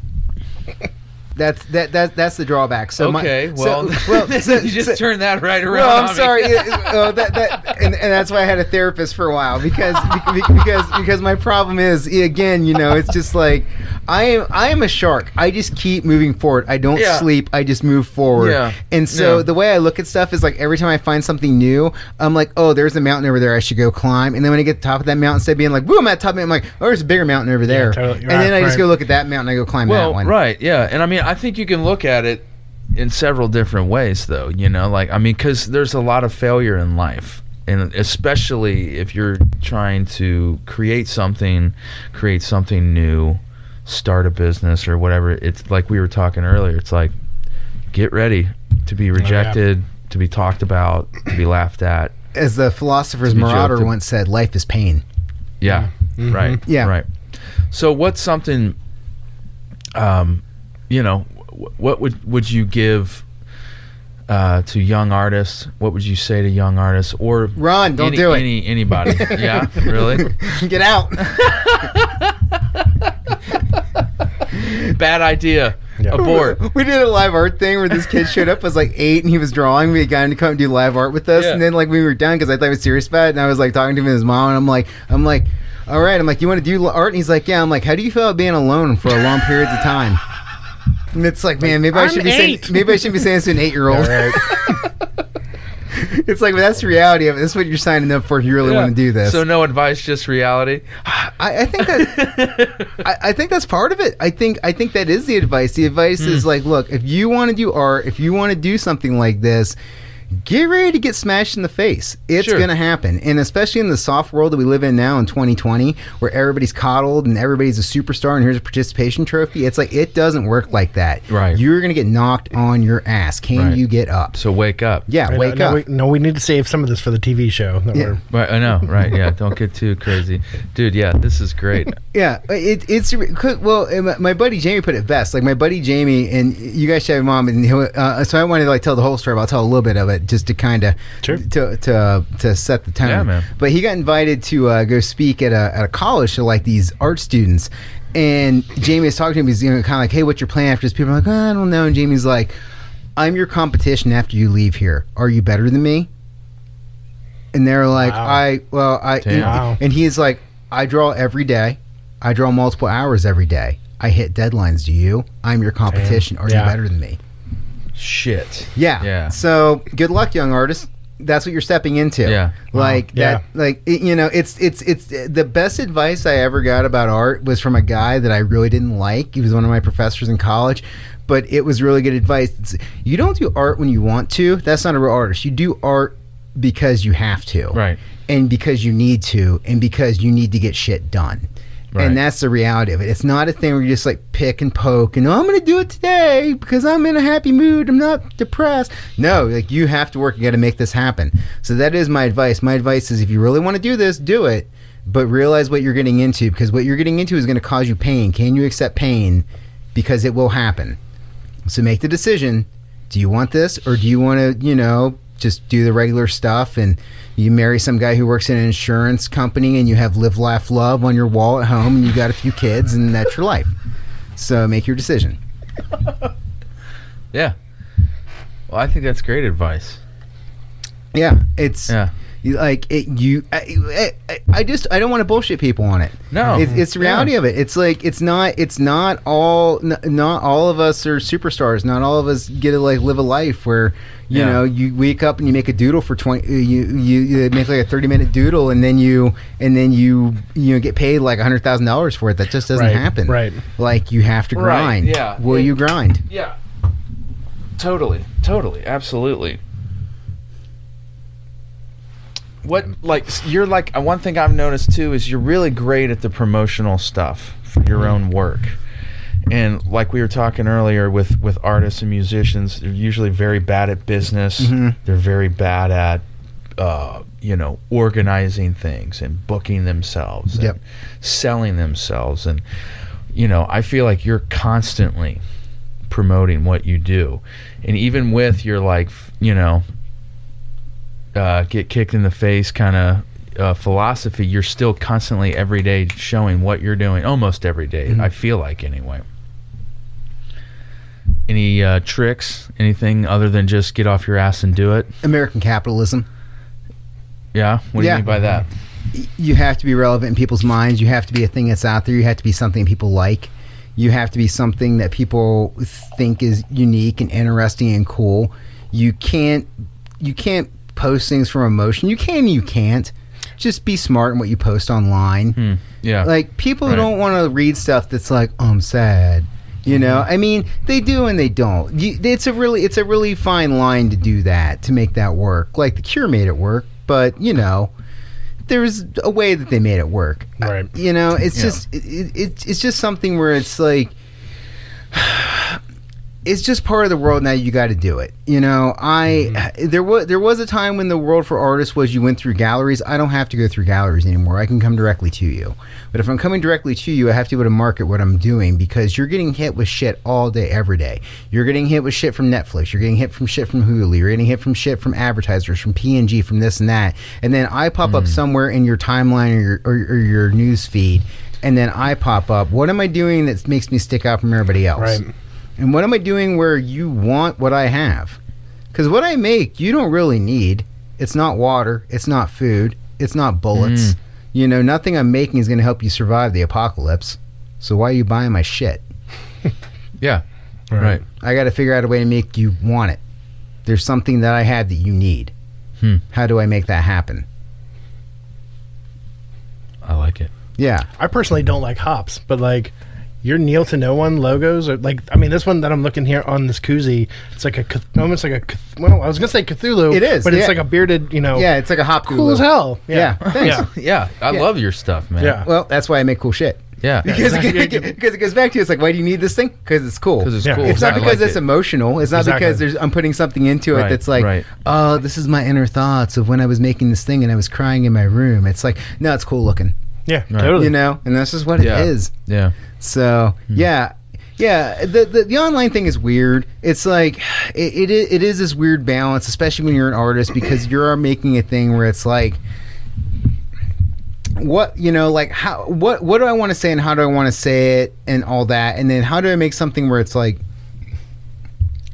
That's that that that's the drawback. So my- okay, so- well, well, so- you just so- turned that right around. Well, I'm sorry. it- it- oh, that, that, and, and that's why I had a therapist for a while because because because my problem is again, you know, it's just like I am I am a shark. I just keep moving forward. I don't Yeah. sleep. I just move forward. Yeah. And so Yeah. the way I look at stuff is like every time I find something new, I'm like, oh, there's a mountain over there. I should go climb. And then when I get to the top of that mountain, instead of being like, woo, I'm at the top of it, I'm like, oh, there's a bigger mountain over there. totally. And then Right, I just go look at that mountain. I go climb well, that one. right, yeah, and I mean, I think you can look at it in several different ways, though. You know, like I mean, because there's a lot of failure in life, and especially if you're trying to create something, create something new, start a business or whatever. It's like we were talking earlier. It's like get ready to be rejected, to be talked about, to be laughed at. As the philosopher's Marauder once said, life is pain. Yeah. Right. Yeah. Right. So what's something um you know what would would you give uh to young artists? What would you say to young artists or Ron, don't any, do it. Any anybody. yeah, really? Get out. Bad idea. Yeah. Abort. We did a live art thing where this kid showed up, I was like eight, and he was drawing. We got him to come and do live art with us, Yeah. and then like we were done because I thought he was serious about it, and I was like talking to him and his mom, and I'm like, I'm like, all right, I'm like, you want to do art? And he's like, yeah. I'm like, how do you feel about being alone for a long periods of time? And it's like, man, maybe I I'm should be saying, maybe I should be saying this to an eight year old. it's like, well, that's the reality of it. This is what you're signing up for if you really Yeah. want to do this. So no advice, just reality. I, I think that I, I think that's part of it. I think I think that is the advice. The advice is Hmm. like, look, if you want to do art, if you want to do something like this, get ready to get smashed in the face. It's Sure. gonna happen, and especially in the soft world that we live in now in 2020, where everybody's coddled and everybody's a superstar, and here's a participation trophy. It's like it doesn't work like that. Right. You're gonna get knocked on your ass. Can Right. you get up? So wake up. Yeah, Right, wake no, up. We, no, we need to save some of this for the TV show. Yeah. Right, I know, right? Yeah, don't get too crazy, dude. Yeah, this is great. Yeah, it, it's 'cause- well. my- My buddy Jamie put it best. Like my buddy Jamie, and you guys should have him on. And he'll, uh, so I wanted to like tell the whole story, but I'll tell a little bit of it. Just to kind of Sure. to to to set the tone. Yeah, man. But he got invited to uh, go speak at a at a college to like these art students, and Jamie was talking to him. He's you know, kind of like, "Hey, what's your plan after this?" People are like, "I don't know." And Jamie's like, "I'm your competition after you leave here. Are you better than me?" And they're like, Wow. "I well, I," Damn. and, and he's like, "I draw every day. I draw multiple hours every day. I hit deadlines. Do you? I'm your competition. Are Yeah. you better than me?" Shit. Yeah. Yeah. So good luck, young artist. That's what you're stepping into. Yeah. Like Wow. that. Like it, you know, it's it's it's the best advice I ever got about art was from a guy that I really didn't like. He was one of my professors in college, but it was really good advice. It's, you don't do art when you want to. That's not a real artist. You do art because you have to. Right. And because you need to, and because you need to get shit done. Right. And that's the reality of it. It's not a thing where you just like pick and poke and oh, I'm going to do it today because I'm in a happy mood. I'm not depressed. No, like you have to work. You got to make this happen. So that is my advice. My advice is if you really want to do this, do it, but realize what you're getting into because what you're getting into is going to cause you pain. Can you accept pain? Because it will happen. So make the decision. Do you want this or do you want to, you know, just do the regular stuff and you marry some guy who works in an insurance company and you have live, laugh, love on your wall at home and you got a few kids and that's your life. So make your decision. Yeah. Well, I think that's great advice. Yeah, it's Yeah. You- like it, you. I, I, I just I don't want to bullshit people on it. No. it's, it's the reality of it. It's like it's not it's not all n- not all of us are superstars. Not all of us get to like live a life where you Yeah. know you wake up and you make a doodle for twenty. Uh, you you, you make like a thirty minute doodle and then you and then you you know get paid like a hundred thousand dollars for it. That just doesn't Right, happen. right. Like you have to Right, grind. yeah. Will It- you grind? Yeah. Totally. Totally. Absolutely. What like you're like uh, one thing I've noticed too is you're really great at the promotional stuff for your own work. And like we were talking earlier with with artists and musicians, they're usually very bad at business. Mhm. They're very bad at uh, you know, organizing things and booking themselves and selling themselves and you know, I feel like you're constantly promoting what you do. And even with your like, you know, uh, get kicked in the face kind of uh, philosophy, you're still constantly every day showing what you're doing, almost every day, Mhm. I feel like anyway. Any uh, tricks? Anything other than just get off your ass and do it? American capitalism. Yeah. What do Yeah. you mean by that? you have to be relevant in people's minds. You have to be a thing that's out there. You have to be something people like. You have to be something that people think is unique and interesting and cool. You can't you can't post things from emotion. You can, you can't. Just be smart in what you post online. Hmm. Yeah. Like people Right. don't want to read stuff that's like, oh, "I'm sad." You know, Mm-hmm. I mean, they do and they don't. You, it's a really, it's a really fine line to do that to make that work. Like the Cure made it work, but you know, there's a way that they made it work. Right. You know, it's Yeah. just, it, it, it's- it's just something where it's like, it's just part of the world now you got to do it you know? I Mm-hmm. there was there was a time when the world for artists was you went through galleries. I don't have to go through galleries anymore. I can come directly to you. But if i'm coming directly to you i have to be able to market what i'm doing because you're getting hit with shit all day every day. You're getting hit with shit from netflix. You're getting hit from shit from hulu. You're getting hit from shit from advertisers from P&G from this and that. And then i pop up somewhere in your timeline or your, or, or your news feed and then i pop up. What am i doing that makes me stick out from everybody else? Right. And what am I doing where you want what I have? Because what I make, you don't really need. It's not water. It's not food. It's not bullets. Mm. You know, nothing I'm making is going to help you survive the apocalypse. So why are you buying my shit? yeah. Right. Right. I got to figure out a way to make you want it. There's something that I have that you need. Hmm. How do I make that happen? I like it. Yeah. I personally don't like hops, but like your kneel to no one logos are like I mean this one that I'm looking here on this koozie it's like a almost like a well I was gonna say Cthulhu It is, but it's like a bearded you know Yeah, it's like a hop cool as hell Yeah, yeah thanks. yeah Yeah. I Yeah. love your stuff, man. Yeah. Well, that's why I make cool shit. Yeah. Because, exactly. because it goes back to you, it's like, why do you need this thing? Because it's cool. Because it's Yeah. cool. It's not I because like it's it. emotional. It's not Exactly. because there's I'm putting something into it Right, that's like, right. oh, this is my inner thoughts of when I was making this thing and I was crying in my room. It's like, no, it's cool looking, yeah Right. totally you know, and that's just what Yeah. it is. Yeah. So Hmm. yeah, Yeah, the, the the online thing is weird. It's like it, it is it is this weird balance, especially when you're an artist because you're making a thing where it's like what you know like how what what do I want to say and how do I want to say it and all that and then how do I make something where it's like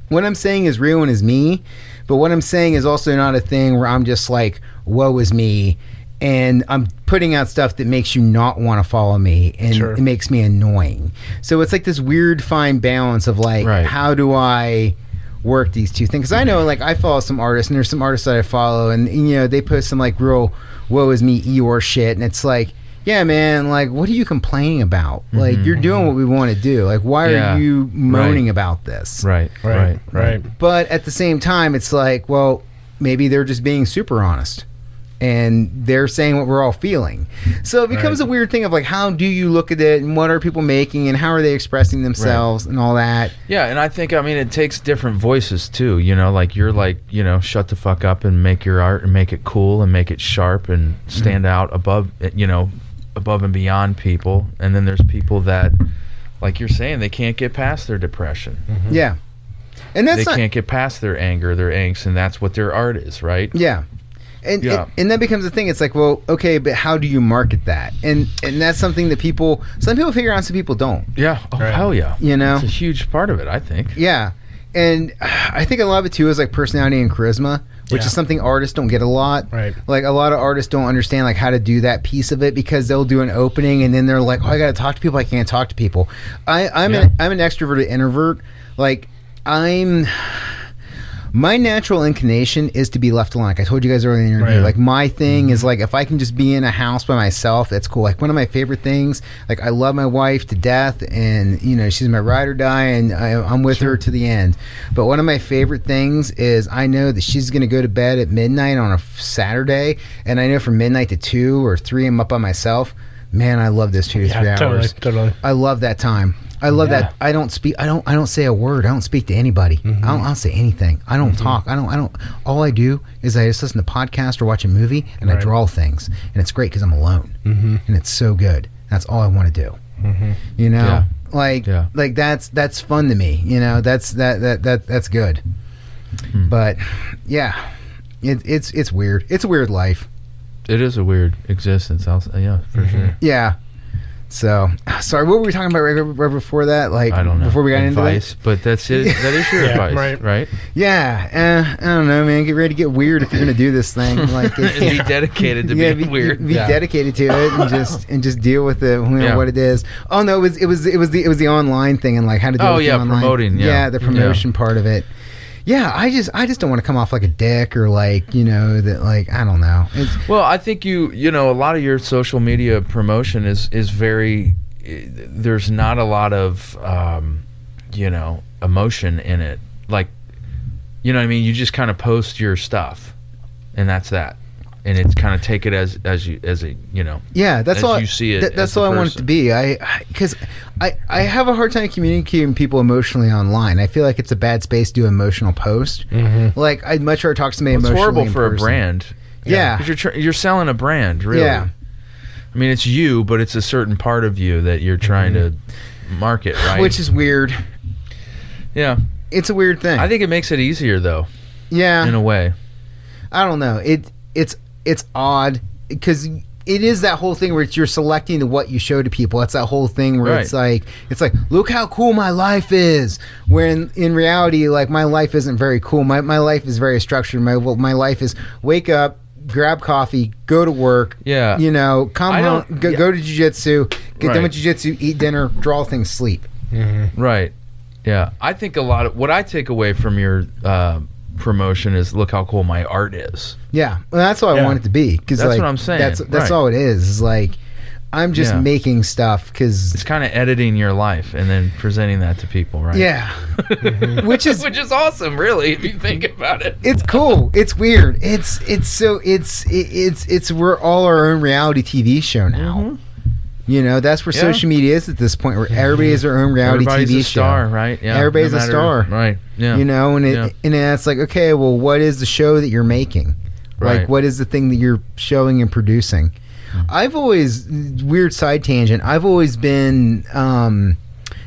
what I'm saying is real and is me, but what I'm saying is also not a thing where I'm just like woe is me and I'm putting out stuff that makes you not want to follow me and Sure. it makes me annoying. So it's like this weird fine balance of like Right. how do I work these two things? Cuz I know like I follow some artists and there's some artists that I follow and you know they post some like real woe is me Eeyore shit and it's like yeah, man. Like, what are you complaining about? Mm-hmm. Like, you're doing what we want to do. Like, why Yeah. are you moaning about this? Right, Right, right. But at the same time, it's like, well, maybe they're just being super honest. And they're saying what we're all feeling. So it becomes Right. a weird thing of like, how do you look at it and what are people making and how are they expressing themselves and all that? Yeah, and I think I mean it takes different voices too. You know, like you're like you know, shut the fuck up and make your art and make it cool and make it sharp and mm-hmm. stand out above you know, above and beyond people. And then there's people that, like you're saying, they can't get past their depression. Mm-hmm. Yeah. And that's they not, can't get past their anger, their angst, and that's what their art is, right? Yeah. And, Yeah. and and that becomes a thing. It's like, well, okay, but how do you market that? And and that's something that people some people figure out, some people don't. Yeah. Oh Right. hell yeah. You know? it's a huge part of it. I think. Yeah. And I think a lot of it too is like personality and charisma, which Yeah. is something artists don't get a lot. Right. Like a lot of artists don't understand like how to do that piece of it because they'll do an opening and then they're like, "Oh, I got to talk to people. I can't talk to people." I I'm Yeah. an I'm an extroverted introvert. Like I'm my natural inclination is to be left alone. Like I told you guys earlier in the interview, Right. like my thing is mm-hmm. like if I can just be in a house by myself, that's cool. Like one of my favorite things, like I love my wife to death, and you know she's my ride or die, and I, I'm with her to the end. But one of my favorite things is I know that she's going to go to bed at midnight on a Saturday, and I know from midnight to two or three, I'm up by myself. Man, I love this two to three totally, hours. totally. I love that time. I love Yeah. that. I don't speak. I don't. I don't say a word. I don't speak to anybody. I, don't, I don't say anything. I don't talk. I don't. I don't. All I do is I just listen to podcast or watch a movie and I draw things, and it's great because I'm alone, Mm-hmm. and it's so good. That's all I want to do. You know, Yeah. like Yeah. like that's that's fun to me. You know, that's that that that that's good. Hmm. But yeah, it, it's it's weird. It's a weird life. It is a weird existence. I'll yeah, for sure. Yeah. So sorry, what were we talking about right, right before that? Like I don't know. before we got into that? advice, but that's it. That is your Yeah, advice, right. right? Yeah, uh, I don't know, man. Get ready to get weird if you're gonna do this thing. Like, And be dedicated to you gotta being be, weird. Be Yeah. dedicated to it and just and just deal with it. You know, Yeah. what it is. Oh no, it was it was it was the it was the online thing and like how to deal Oh, with yeah, the online. promoting, yeah. the promotion part of it. Yeah, I just I just don't want to come off like a dick or like you know that like I don't know. It's, Well, I think you you know a lot of your social media promotion is is very. There's not a lot of um, you know emotion in it. Like, you know what I mean. You just kind of post your stuff, and that's that. And it's kind of take it as as you as a you know. Yeah, that's all. you see it that- that's all I want it to be. I because I I have a hard time communicating people emotionally online. I feel like it's a bad space to do emotional post. Mm-hmm. Like I'd much rather talk to somebody It's emotionally. horrible in for a brand. Yeah. because you're tr- you're selling a brand, really. Yeah. I mean, it's you, but it's a certain part of you that you're trying to market, right? which is weird. yeah. It's a weird thing. I think it makes it easier though, yeah, in a way. I don't know. It it's it's odd because it is that whole thing where it's, you're selecting what you show to people. It's that whole thing where it's like it's like look how cool my life is. When in reality, like my life isn't very cool. My my life is very structured. My my life is wake up. Grab coffee, go to work. Yeah. you know, come home, go, yeah. go to jujitsu, get Right. done with jujitsu, eat dinner, draw things, sleep. Right. Yeah. I think a lot of what I take away from your uh, promotion is look how cool my art is. Yeah, well, that's all I want it to be. Because That's like, what I'm saying, That's that's right. all it is. Is like I'm just Yeah. making stuff because It's kind of editing your life and then presenting that to people, right? yeah, which is Which is awesome, really, if you think about it. it's cool. It's weird. It's it's so it's it, it's it's we're all our own reality TV show now. Mm-hmm. You know, that's where. Yeah. social media is at this point, where everybody is their own reality Everybody's TV a star, show. right? Yeah. Everybody's a star. Right. Yeah. You know, and it Yeah. and it's like, okay, well, what is the show that you're making? Right. Like, what is the thing that you're showing and producing? I've always weird side tangent. I've always been, um,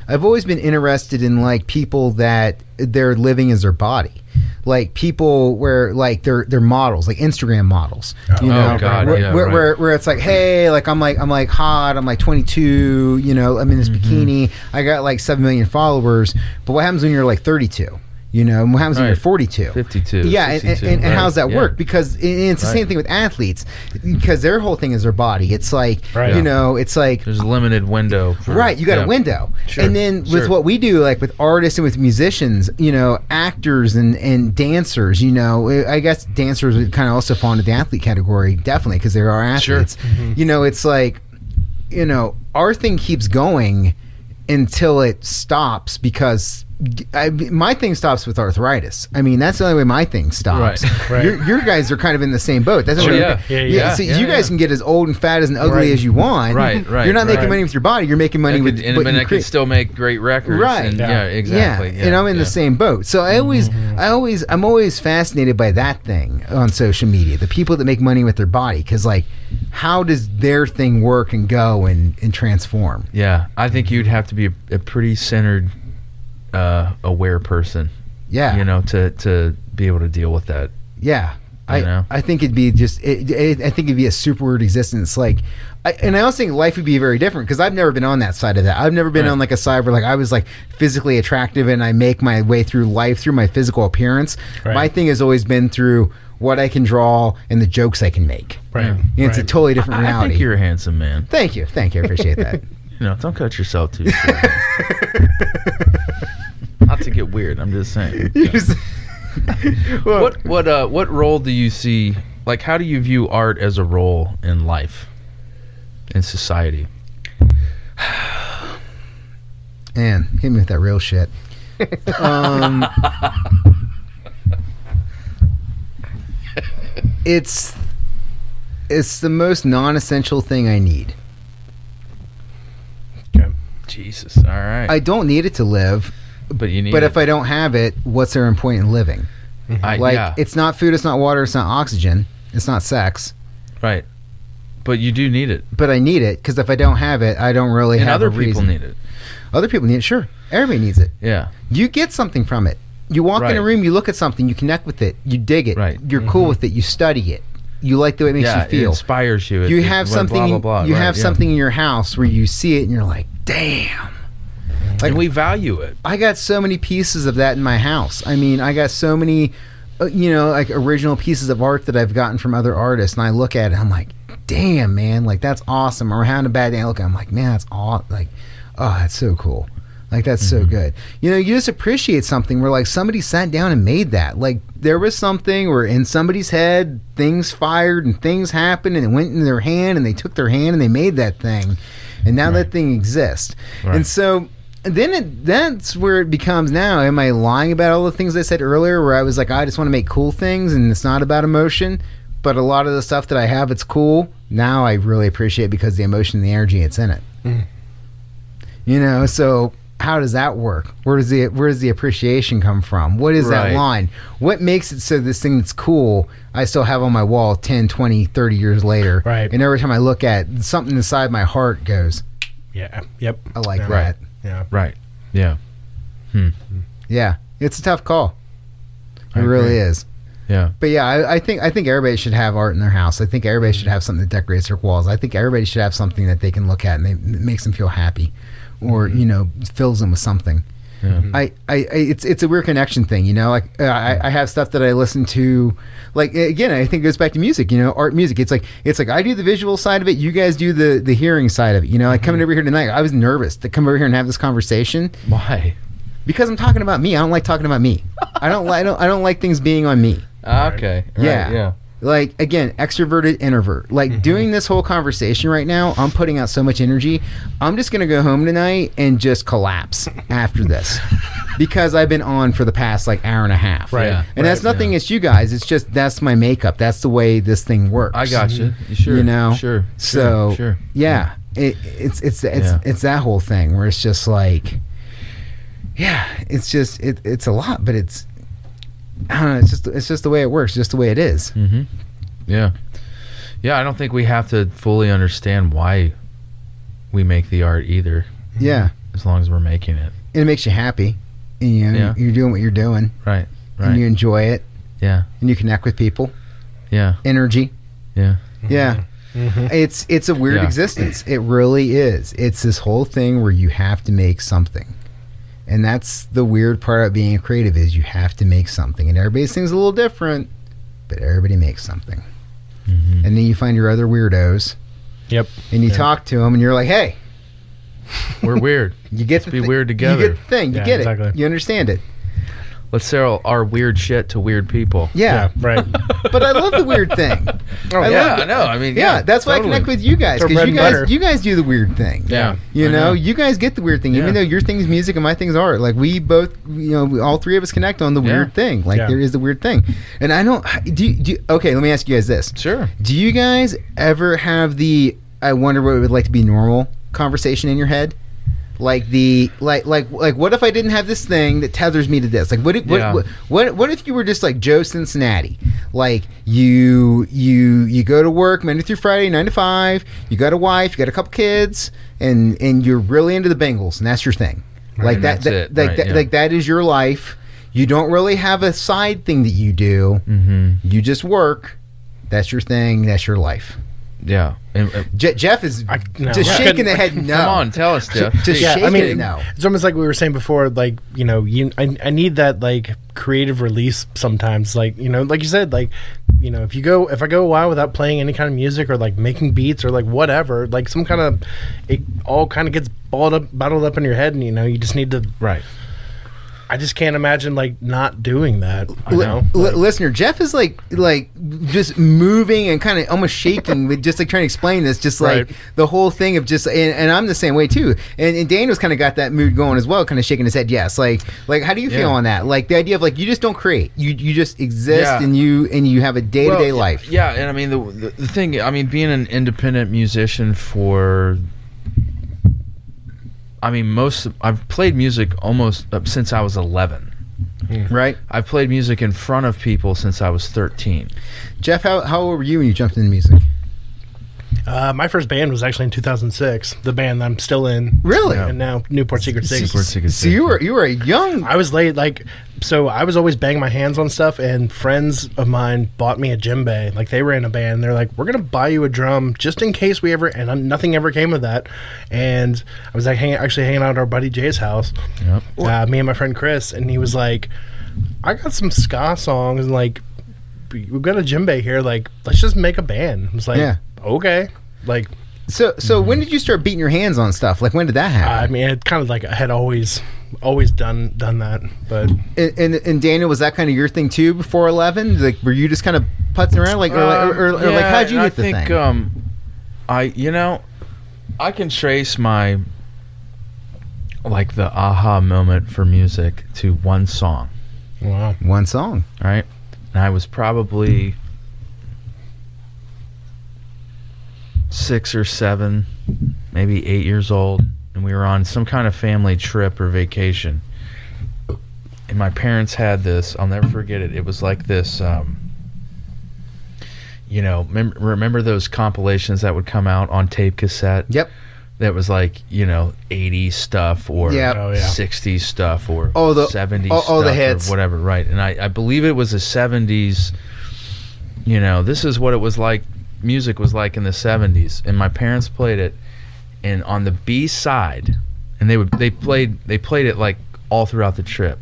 I've always been interested in like people that their living is their body. Like people where like they're they're models, like Instagram models. You Oh, know, God, where, yeah, where, right. where where it's like, hey, like I'm like I'm like hot, I'm like 22, you know, I'm in this Mm-hmm. bikini, I got like seven million followers. But what happens when you're like 32? You know, and what happens when Right. you're 42? 52, Yeah, and, and, 62, and, right, how's that yeah. work? Because and it's the Right. same thing with athletes, because their whole thing is their body. It's like, Right. you know, it's like There's a limited window. for- Right, you got yeah. a window. Sure, And then with sure. what we do, like with artists and with musicians, you know, actors and, and dancers, you know, eh, I guess dancers would kind of also fall into the athlete category, definitely, because there are Sure. athletes. Mm-hmm. You know, it's like, you know, our thing keeps going until it stops because. I, my thing stops with arthritis. I mean, that's the only way my thing stops. Right. Right. Your, your guys are kind of in the same boat. That's what I'm- yeah. Yeah, yeah. so Yeah, you guys yeah. can get as old and fat as and ugly Right. as you want. Right, right, You're not making right. money with your body. You're making money I with and, I could create. still make great records. Right. And, Yeah. yeah. exactly. Yeah, and I'm in yeah. the same boat. So I always, Mm-hmm. I always, I'm always fascinated by that thing on social media. The people that make money with their body, because like, how does their thing work and go and and transform? Yeah, I think you'd have to be a, a pretty centered, uh, aware person. Yeah, You know, to to be able to deal with that. yeah. I, know? I think it'd be just it, it, I think it'd be a super weird existence like I, and I also think life would be very different because I've never been on that side of that I've never been Right. on like a side where like I was like physically attractive and I make my way through life through my physical appearance Right. my thing has always been through what I can draw and the jokes I can make Right. Yeah. it's a totally different I, I reality think you're a handsome man. thank you thank you I appreciate that You know, don't cut yourself too short. Not to get weird. I'm just saying. You just- Well, What what uh what role do you see? Like, how do you view art as a role in life, in society? man hit me with that real shit um it's it's the most non-essential thing I need Okay. Jesus. All right. I don't need it to live, but you need. but it. if I don't have it, what's there in point in living? Mm-hmm. I, Like yeah, it's not food, it's not water, it's not oxygen, it's not sex, right. But you do need it, but I need it because if I don't have it, I don't really and have other people reason. need it. Other people need it. Sure, everybody needs it. Yeah. You get something from it. You walk in a room, you look at something, you connect with it, you dig it, Right. you're cool mm-hmm. with it, you study it, you like the way it makes yeah. you feel. It inspires you. It- you it- have blah, something. Blah, blah, blah, you right, have yeah. something in your house where you see it and you're like, damn. Like and we value it. I got so many pieces of that in my house. I mean, I got so many, uh, you know, like original pieces of art that I've gotten from other artists, and I look at it, and I'm like, damn, man, like that's awesome. Or having a bad day, I look, at it, I'm like, man, that's all, like, oh, that's so cool. Like that's so good. You know, you just appreciate something where like somebody sat down and made that. Like there was something where in somebody's head things fired and things happened and it went in their hand and they took their hand and they made that thing, and now that thing exists. Right. And so then it, that's where it becomes now. Am I lying about all the things I said earlier where I was like, I just want to make cool things and it's not about emotion? But a lot of the stuff that I have, it's cool. Now I really appreciate it because the emotion and the energy it's in it. Mm. You know, so how does that work? Where does the where does the appreciation come from? What is Right. that line? What makes it so this thing that's cool I still have on my wall 10, 20, 30 years later. Right. And every time I look at it, something inside my heart goes, Yeah. Yep. I like Yeah. that. Yeah. Right. Yeah. Hmm. Yeah. It's a tough call. It I really agree. is. Yeah. But yeah, I, I think I think everybody should have art in their house. I think everybody should have something that decorates their walls. I think everybody should have something that they can look at and they, that makes them feel happy, or you know, fills them with something. Yeah. I, I, it's it's a weird connection thing, you know. Like uh, I, I have stuff that I listen to, like again, I think it goes back to music, you know, art music. It's like it's like I do the visual side of it, you guys do the the hearing side of it. You know, like coming over here tonight, I was nervous to come over here and have this conversation Why? because I'm talking about me. I don't like talking about me. I don't like I don't I don't like things being on me. Ah, Okay. Right, Yeah. Yeah. Like again extroverted introvert like mm-hmm. doing this whole conversation right now i'm putting out so much energy i'm just gonna go home tonight and just collapse after this because i've been on for the past like hour and a half Right. Yeah. and that's nothing yeah. against you guys it's just that's my makeup that's the way this thing works I got mm-hmm. you. Sure. You know? Sure. so Sure. sure. yeah it, it's it's it's Yeah. it's that whole thing where it's just like yeah it's just it, it's a lot but it's I don't know. It's just it's just the way it works, just the way it is. Mm-hmm. Yeah. Yeah. I don't think we have to fully understand why we make the art either. Yeah, as long as we're making it. and it makes you happy. And, you know, Yeah. you're doing what you're doing, Right. Right. and you enjoy it, Yeah. and you connect with people. Yeah. Energy. Yeah. Yeah. Mhm. It's it's a weird Yeah. existence. It really is. It's this whole thing where you have to make something. And that's the weird part of being a creative is you have to make something. And everybody's thing's a little different, but everybody makes something. Mhm. And then you find your other weirdos Yep. and you Yeah. talk to them and you're like, "Hey, We're weird. you get Let's be thi- weird You together. get the thing. You Yeah, get exactly. it. You understand it." Let's sell our weird shit to weird people. Yeah. right. but I love the weird thing. Oh, I yeah, love I know. I mean, Yeah, yeah, that's why. I connect with you guys because you guys butter. you guys do the weird thing. Yeah, You I know, you guys get the weird thing, even though your thing's music and my thing's art. Like we both, you know, we- all three of us connect on the Yeah. weird thing. Like Yeah. there is the weird thing, and I don't. Do you, do you- okay? Let me ask you guys this: Sure. Do you guys ever have the "I wonder what it would like to be normal" conversation in your head? Like the like like like what if I didn't have this thing that tethers me to this? Like what if, what, Yeah. what what what if you were just like Joe Cincinnati? Like you you you go to work Monday through Friday, nine to five. You got a wife, you got a couple kids, and and you're really into the Bengals, and that's your thing. Like And that, that like right, that, yeah. like that is your life. You don't really have a side thing that you do. Mm-hmm. You just work. That's your thing. That's your life. Yeah. And, uh, Je- Jeff is I- no. just I shaking the head. No, Come on, tell us, Jeff. Just Yeah, shaking I mean, it no. it's almost like we were saying before. Like you know, you I, I need that like creative release sometimes. Like you know, like you said, like you know, if you go if I go a while without playing any kind of music or like making beats or like whatever, like some kind of it all kind of gets balled up, bottled up in your head, and you know, you just need to. right. I just can't imagine like not doing that. I know. li- Like, listener, Jeff is like like just moving and kind of almost shaking with just like trying to explain this, just like Right. the whole thing of just and, and I'm the same way too. And, and Daniel's kind of got that mood going as well, kind of shaking his head. Yes, like like how do you feel Yeah. on that? Like the idea of like you just don't create, you you just exist Yeah. and you and you have a day to day life. Yeah, and I mean the, the the thing. I mean, being an independent musician for. I mean, most I've played music almost uh, since I was 11. Right, I've played music in front of people since I was 13. Jeff? How how old were you when you jumped into music? Uh, my first band was actually in 2006. The band I'm still in. Really? And now Newport Secret Six. Newport Secret Six. So you were you were a young I was late, like, so I was always banging my hands on stuff, and friends of mine bought me a djembe. Like, they were in a band. They're like, we're going to buy you a drum just in case we ever, and uh, nothing ever came of that. And I was like, hang, actually hanging out at our buddy Jay's house, Yep. uh, me and my friend Chris, and he was like, I got some ska songs, and like, we've got a djembe here. Like, let's just make a band. I was like, Yeah. Okay. Like, So so when did you start beating your hands on stuff? Like when did that happen? I mean, it kind of like I had always, always done done that, but And, and, and Daniel, was that kind of your thing too before eleven? Like, were you just kind of putzing around, like, or, like- or, or, or like, how'd you Uh, I the think, thing? Um, I you know, I can trace my like the aha moment for music to one song, wow. One song. right? And I was probably six or seven, maybe eight years old, and we were on some kind of family trip or vacation. And my parents had this. I'll never forget it. It was like this. Um, you know, mem- remember those compilations that would come out on tape cassette? Yep. That was like you know, '80s stuff or Yep. Oh, yeah. '60s stuff or Oh, the- '70s all- all the stuff or hits. whatever, right? And I, I believe it was a '70s. You know, this is what it was like. Music was like in the '70s, and my parents played it. And on the B side, and they would they played they played it like all throughout the trip.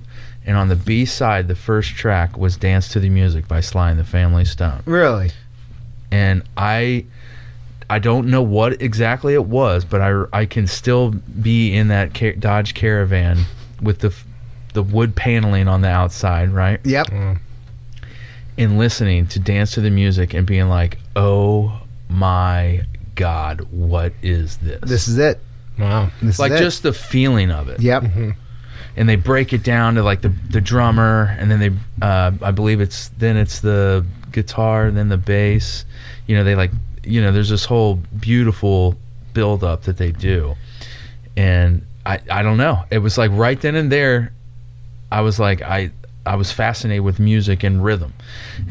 And on the B side, the first track was "Dance to the Music" by Sly and the Family Stone Really? and I I don't know what exactly it was, but I, I can still be in that Ca- Dodge Caravan with the f- the wood paneling on the outside, right? Yep. Mm. And listening to dance to the music and being like, "Oh my god, what is this?" This is it. Wow. This like is it. just the feeling of it. Yep. and they break it down to like the the drummer and then they uh, I believe it's then it's the guitar and then the bass you know they like you know there's this whole beautiful build up that they do and I I don't know it was like right then and there I was like I I was fascinated with music and rhythm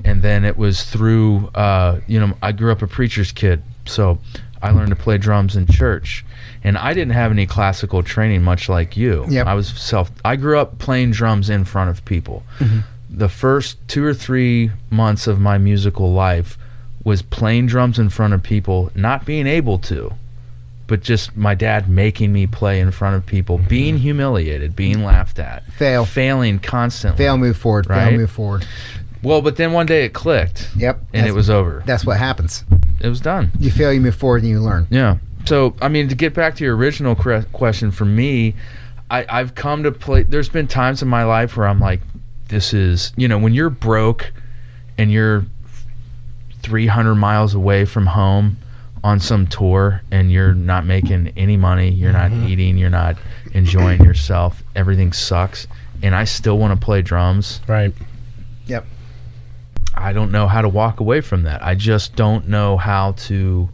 and then it was through uh, you know I grew up a preacher's kid so I learned to play drums in church. And I didn't have any classical training, much like you. Yep. I was self. I grew up playing drums in front of people. The first two or three months of my musical life was playing drums in front of people, not being able to, but just my dad making me play in front of people, mm-hmm. being humiliated, being laughed at, Fail. failing constantly. Fail, move forward. Right? Fail, move forward. Well, but then one day it clicked. Yep. And it was over. That's what happens. It was done. You fail, you move forward, and you learn. Yeah. So, I mean, to get back to your original question, for me, I, I've come to play. There's been times in my life where I'm like, this is, you know, when you're broke and you're 300 miles away from home on some tour and you're mm-hmm. not making any money, you're not mm-hmm. eating, you're not enjoying yourself, everything sucks, and I still want to play drums. Right. Yep. I don't know how to walk away from that. I just don't know how to.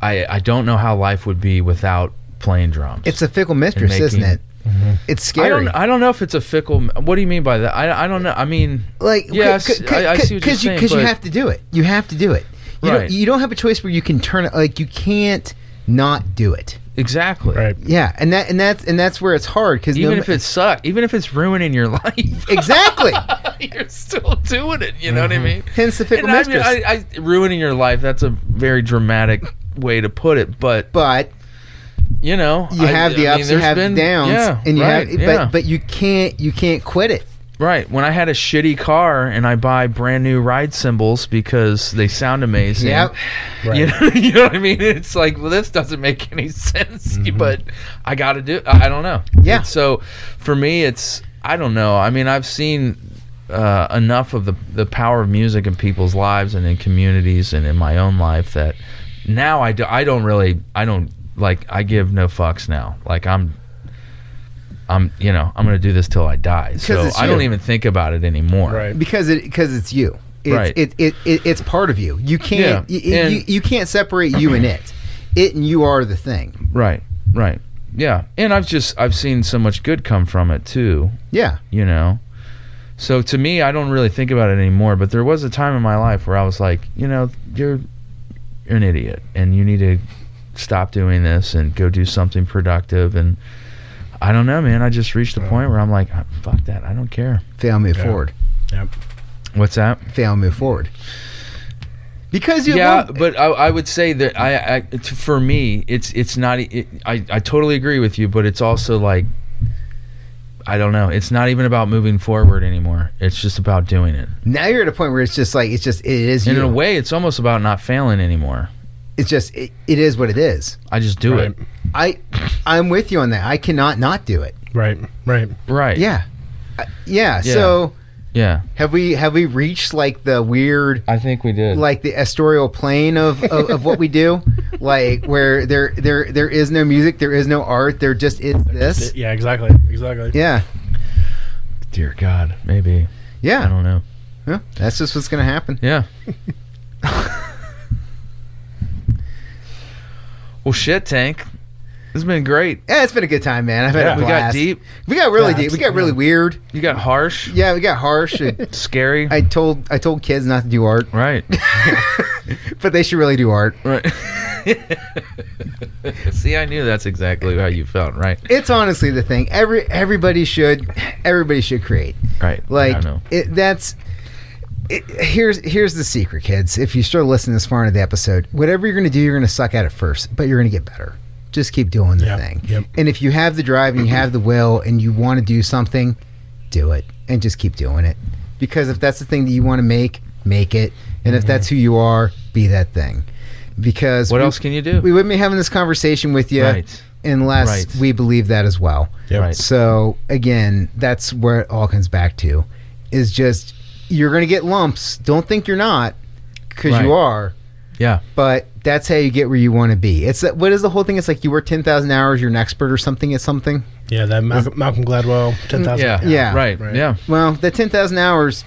I I don't know how life would be without playing drums. It's a fickle mistress, making- isn't it? Mm-hmm. It's I scary. don't I don't know if it's a fickle. What do you mean by that? I, I don't know. I mean, like Yes, I- I see what you're because you, you have to do it. You have to do it. You Right. don't, you don't have a choice where you can turn it. Like you can't not do it. exactly. Right. Yeah, and that and that's and that's where it's hard because Even if it sucks, even if it's ruining your life, exactly you're still doing it. You know what I mm-hmm. mean? hence the fickle And I, mean, mistress. I, I, ruining your life. That's a very dramatic way to put it, but but you know, you I- have the I mean, ups, you have been- the downs, yeah, and you right, have. yeah. But but you can't you can't quit it. Right. When I had a shitty car and I buy brand new ride cymbals because they sound amazing. Yep. Right. You, know, you know what I mean? It's like, well, this doesn't make any sense, Mm-hmm. but I got to do I I don't know. Yeah. So for me, it's, I don't know. I mean, I've seen uh, enough of the, the power of music in people's lives and in communities and in my own life that now I, do, I don't really, I don't, like, I give no fucks now. Like, I'm, I'm, you know, I'm gonna do this till I die. So I don't even think about it anymore. Right. because it because it's you. It's, Right. It, it, it it's part of you. You can't Yeah, y- y- you, you can't separate you and it. It and you are the thing. Right. Right. Yeah. And I've just I've seen so much good come from it too. Yeah. You know. So to me, I don't really think about it anymore. But there was a time in my life where I was like, you know, you're you're an idiot, and you need to stop doing this and go do something productive. And I don't know, man. I just reached the point where I'm like, "Ah, fuck that. I don't care. Fail, me Yeah. forward. Yep. What's that? Fail, move forward. Because you yeah, well, but I, I would say that I for me, it's it's not. It, I I totally agree with you, but it's also like I don't know. It's not even about moving forward anymore. It's just about doing it. now you're at a point where it's just like it's just it is And you. in a way, it's almost about not failing anymore. It's just it, it is what it is. I just do Right. it. I I'm with you on that. I cannot not do it. Right. Right. Right. Yeah. Uh, yeah. Yeah. So Yeah. have we have we reached like the weird I think we did. like the astoral plane of, of, of what we do like where there there there is no music there is no art there just is this Yeah. Exactly. Exactly. yeah dear God, maybe. Yeah. I yeah don't know. Yeah, that's just what's gonna happen Yeah. well, shit, Tank. This has been great. yeah it's been a good time man i've had Yeah. a We got blast. deep. we got really Yeah, deep we got really weird You got harsh. yeah we got harsh and Scary. i told i told kids not to do art right. but they should really do art Right. See, I knew that's exactly how you felt, right? it's honestly the thing every everybody should everybody should create Right. Like I know. it, that's it, here's here's the secret, kids. If you start listening this far into the episode, whatever you're going to do, you're going to suck at it first, but you're going to get better. Just keep doing the Yep, thing. yep. And if you have the drive and you have the will and you want to do something, do it and just keep doing it. Because if that's the thing that you want to make, make it. And if that's who you are, be that thing. Because Mm-hmm. What we, else can you do? we wouldn't be having this conversation with you Right. unless Right. we believe that as well. Yep. Right. So again, that's where it all comes back to, is just you're going to get lumps. Don't think you're not, because Right. you are. Yeah. But that's how you get where you want to be. It's that- what is the whole thing? It's like you work ten thousand hours, you're an expert or something at something. Yeah. That Malcolm, mm. Malcolm Gladwell. Ten thousand. Yeah. Yeah. Right. Right. Yeah. Well, that ten thousand hours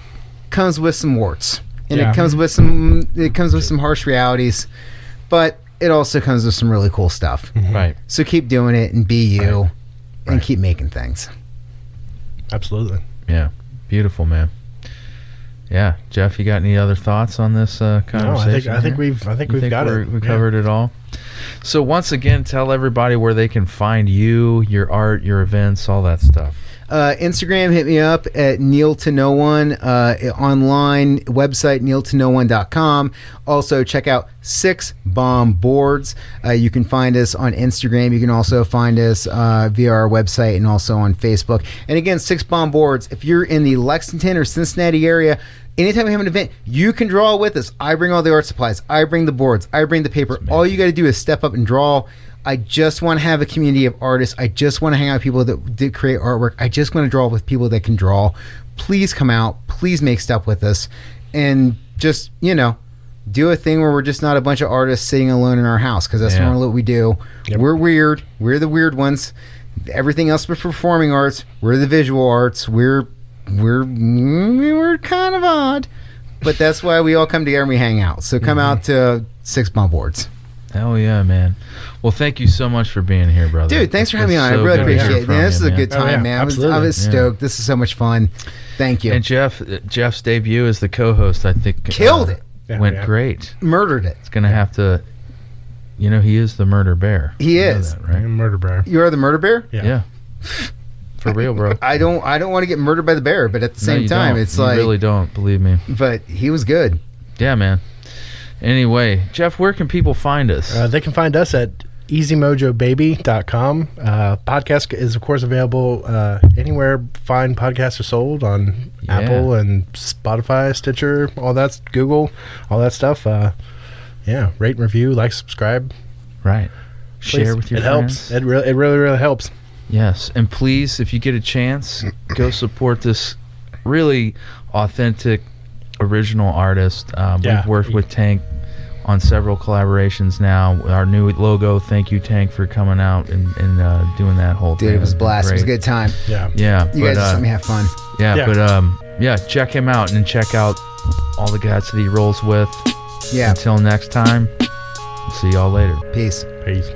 comes with some warts, and Yeah. it comes with some it comes with some harsh realities, but it also comes with some really cool stuff. Mm-hmm. Right. So keep doing it and be you, Right. and Right. keep making things. Absolutely. Yeah. Beautiful, man. Yeah, Jeff, you got any other thoughts on this uh, No, conversation? I think I think we've I think You we've think got it. We Yeah. covered it all. So once again, tell everybody where they can find you, your art, your events, all that stuff. Uh, Instagram, hit me up at Neil to No One. Uh, online website, neil to no one.com. Also, check out Six Bomb Boards. Uh, you can find us on Instagram. You can also find us uh, via our website and also on Facebook. And again, Six Bomb Boards. If you're in the Lexington or Cincinnati area, anytime we have an event, you can draw with us. I bring all the art supplies. I bring the boards. I bring the paper. All you got to do is step up and draw. I just want to have a community of artists. I just want to hang out with people that did create artwork. I just want to draw with people that can draw. Please come out. Please make stuff with us. And just, you know, do a thing where we're just not a bunch of artists sitting alone in our house because that's Yeah. normally what we do. Yep. We're weird. We're the weird ones. Everything else but performing arts. We're the visual arts. We're we're mm, we're kind of odd. But that's why we all come together and we hang out. So come out to Six Bomb Boards. Hell yeah, man. Well, thank you so much for being here, brother. Dude, thanks for having me on. I really good to hear appreciate it. Man, this you, is a man. good Oh, time, yeah, man. I was, I absolutely. was Yeah. stoked. This is so much fun. Thank you. And Jeff, uh, Jeff's debut as the co-host, I think, Killed uh, it. Yeah, went yeah. great. Murdered it. It's gonna have to, you know, he is the murder bear. He You is. that, right? Murder bear. You are the murder bear? Yeah. Yeah. For real, bro. I don't I don't want to get murdered by the bear, but at the No, same you time, don't. it's you like really don't believe me. but he was good. Yeah, man. Anyway, Jeff, where can people find us? Uh, they can find us at easymojobaby.com. Uh, podcast is, of course, available uh, anywhere fine podcasts are sold on Yeah. Apple and Spotify, Stitcher, all that's Google, all that stuff. Uh, yeah, rate and review, like, subscribe. right. Please. Share with your it friends. helps. It really, it really, really helps. Yes, and please, if you get a chance, go support this really authentic, original artist. Um, Yeah. We've worked with Tank on several collaborations now. Our new logo, thank you, Tank, for coming out and, and uh, doing that whole Dude, thing. Dude, it was a It's been blast. It was a good time. Yeah. Yeah, You but, guys just uh, let me have fun. yeah, Yeah. but um, yeah, check him out and then check out all the guys that he rolls with. Yeah. Until next time, see y'all later. Peace. Peace.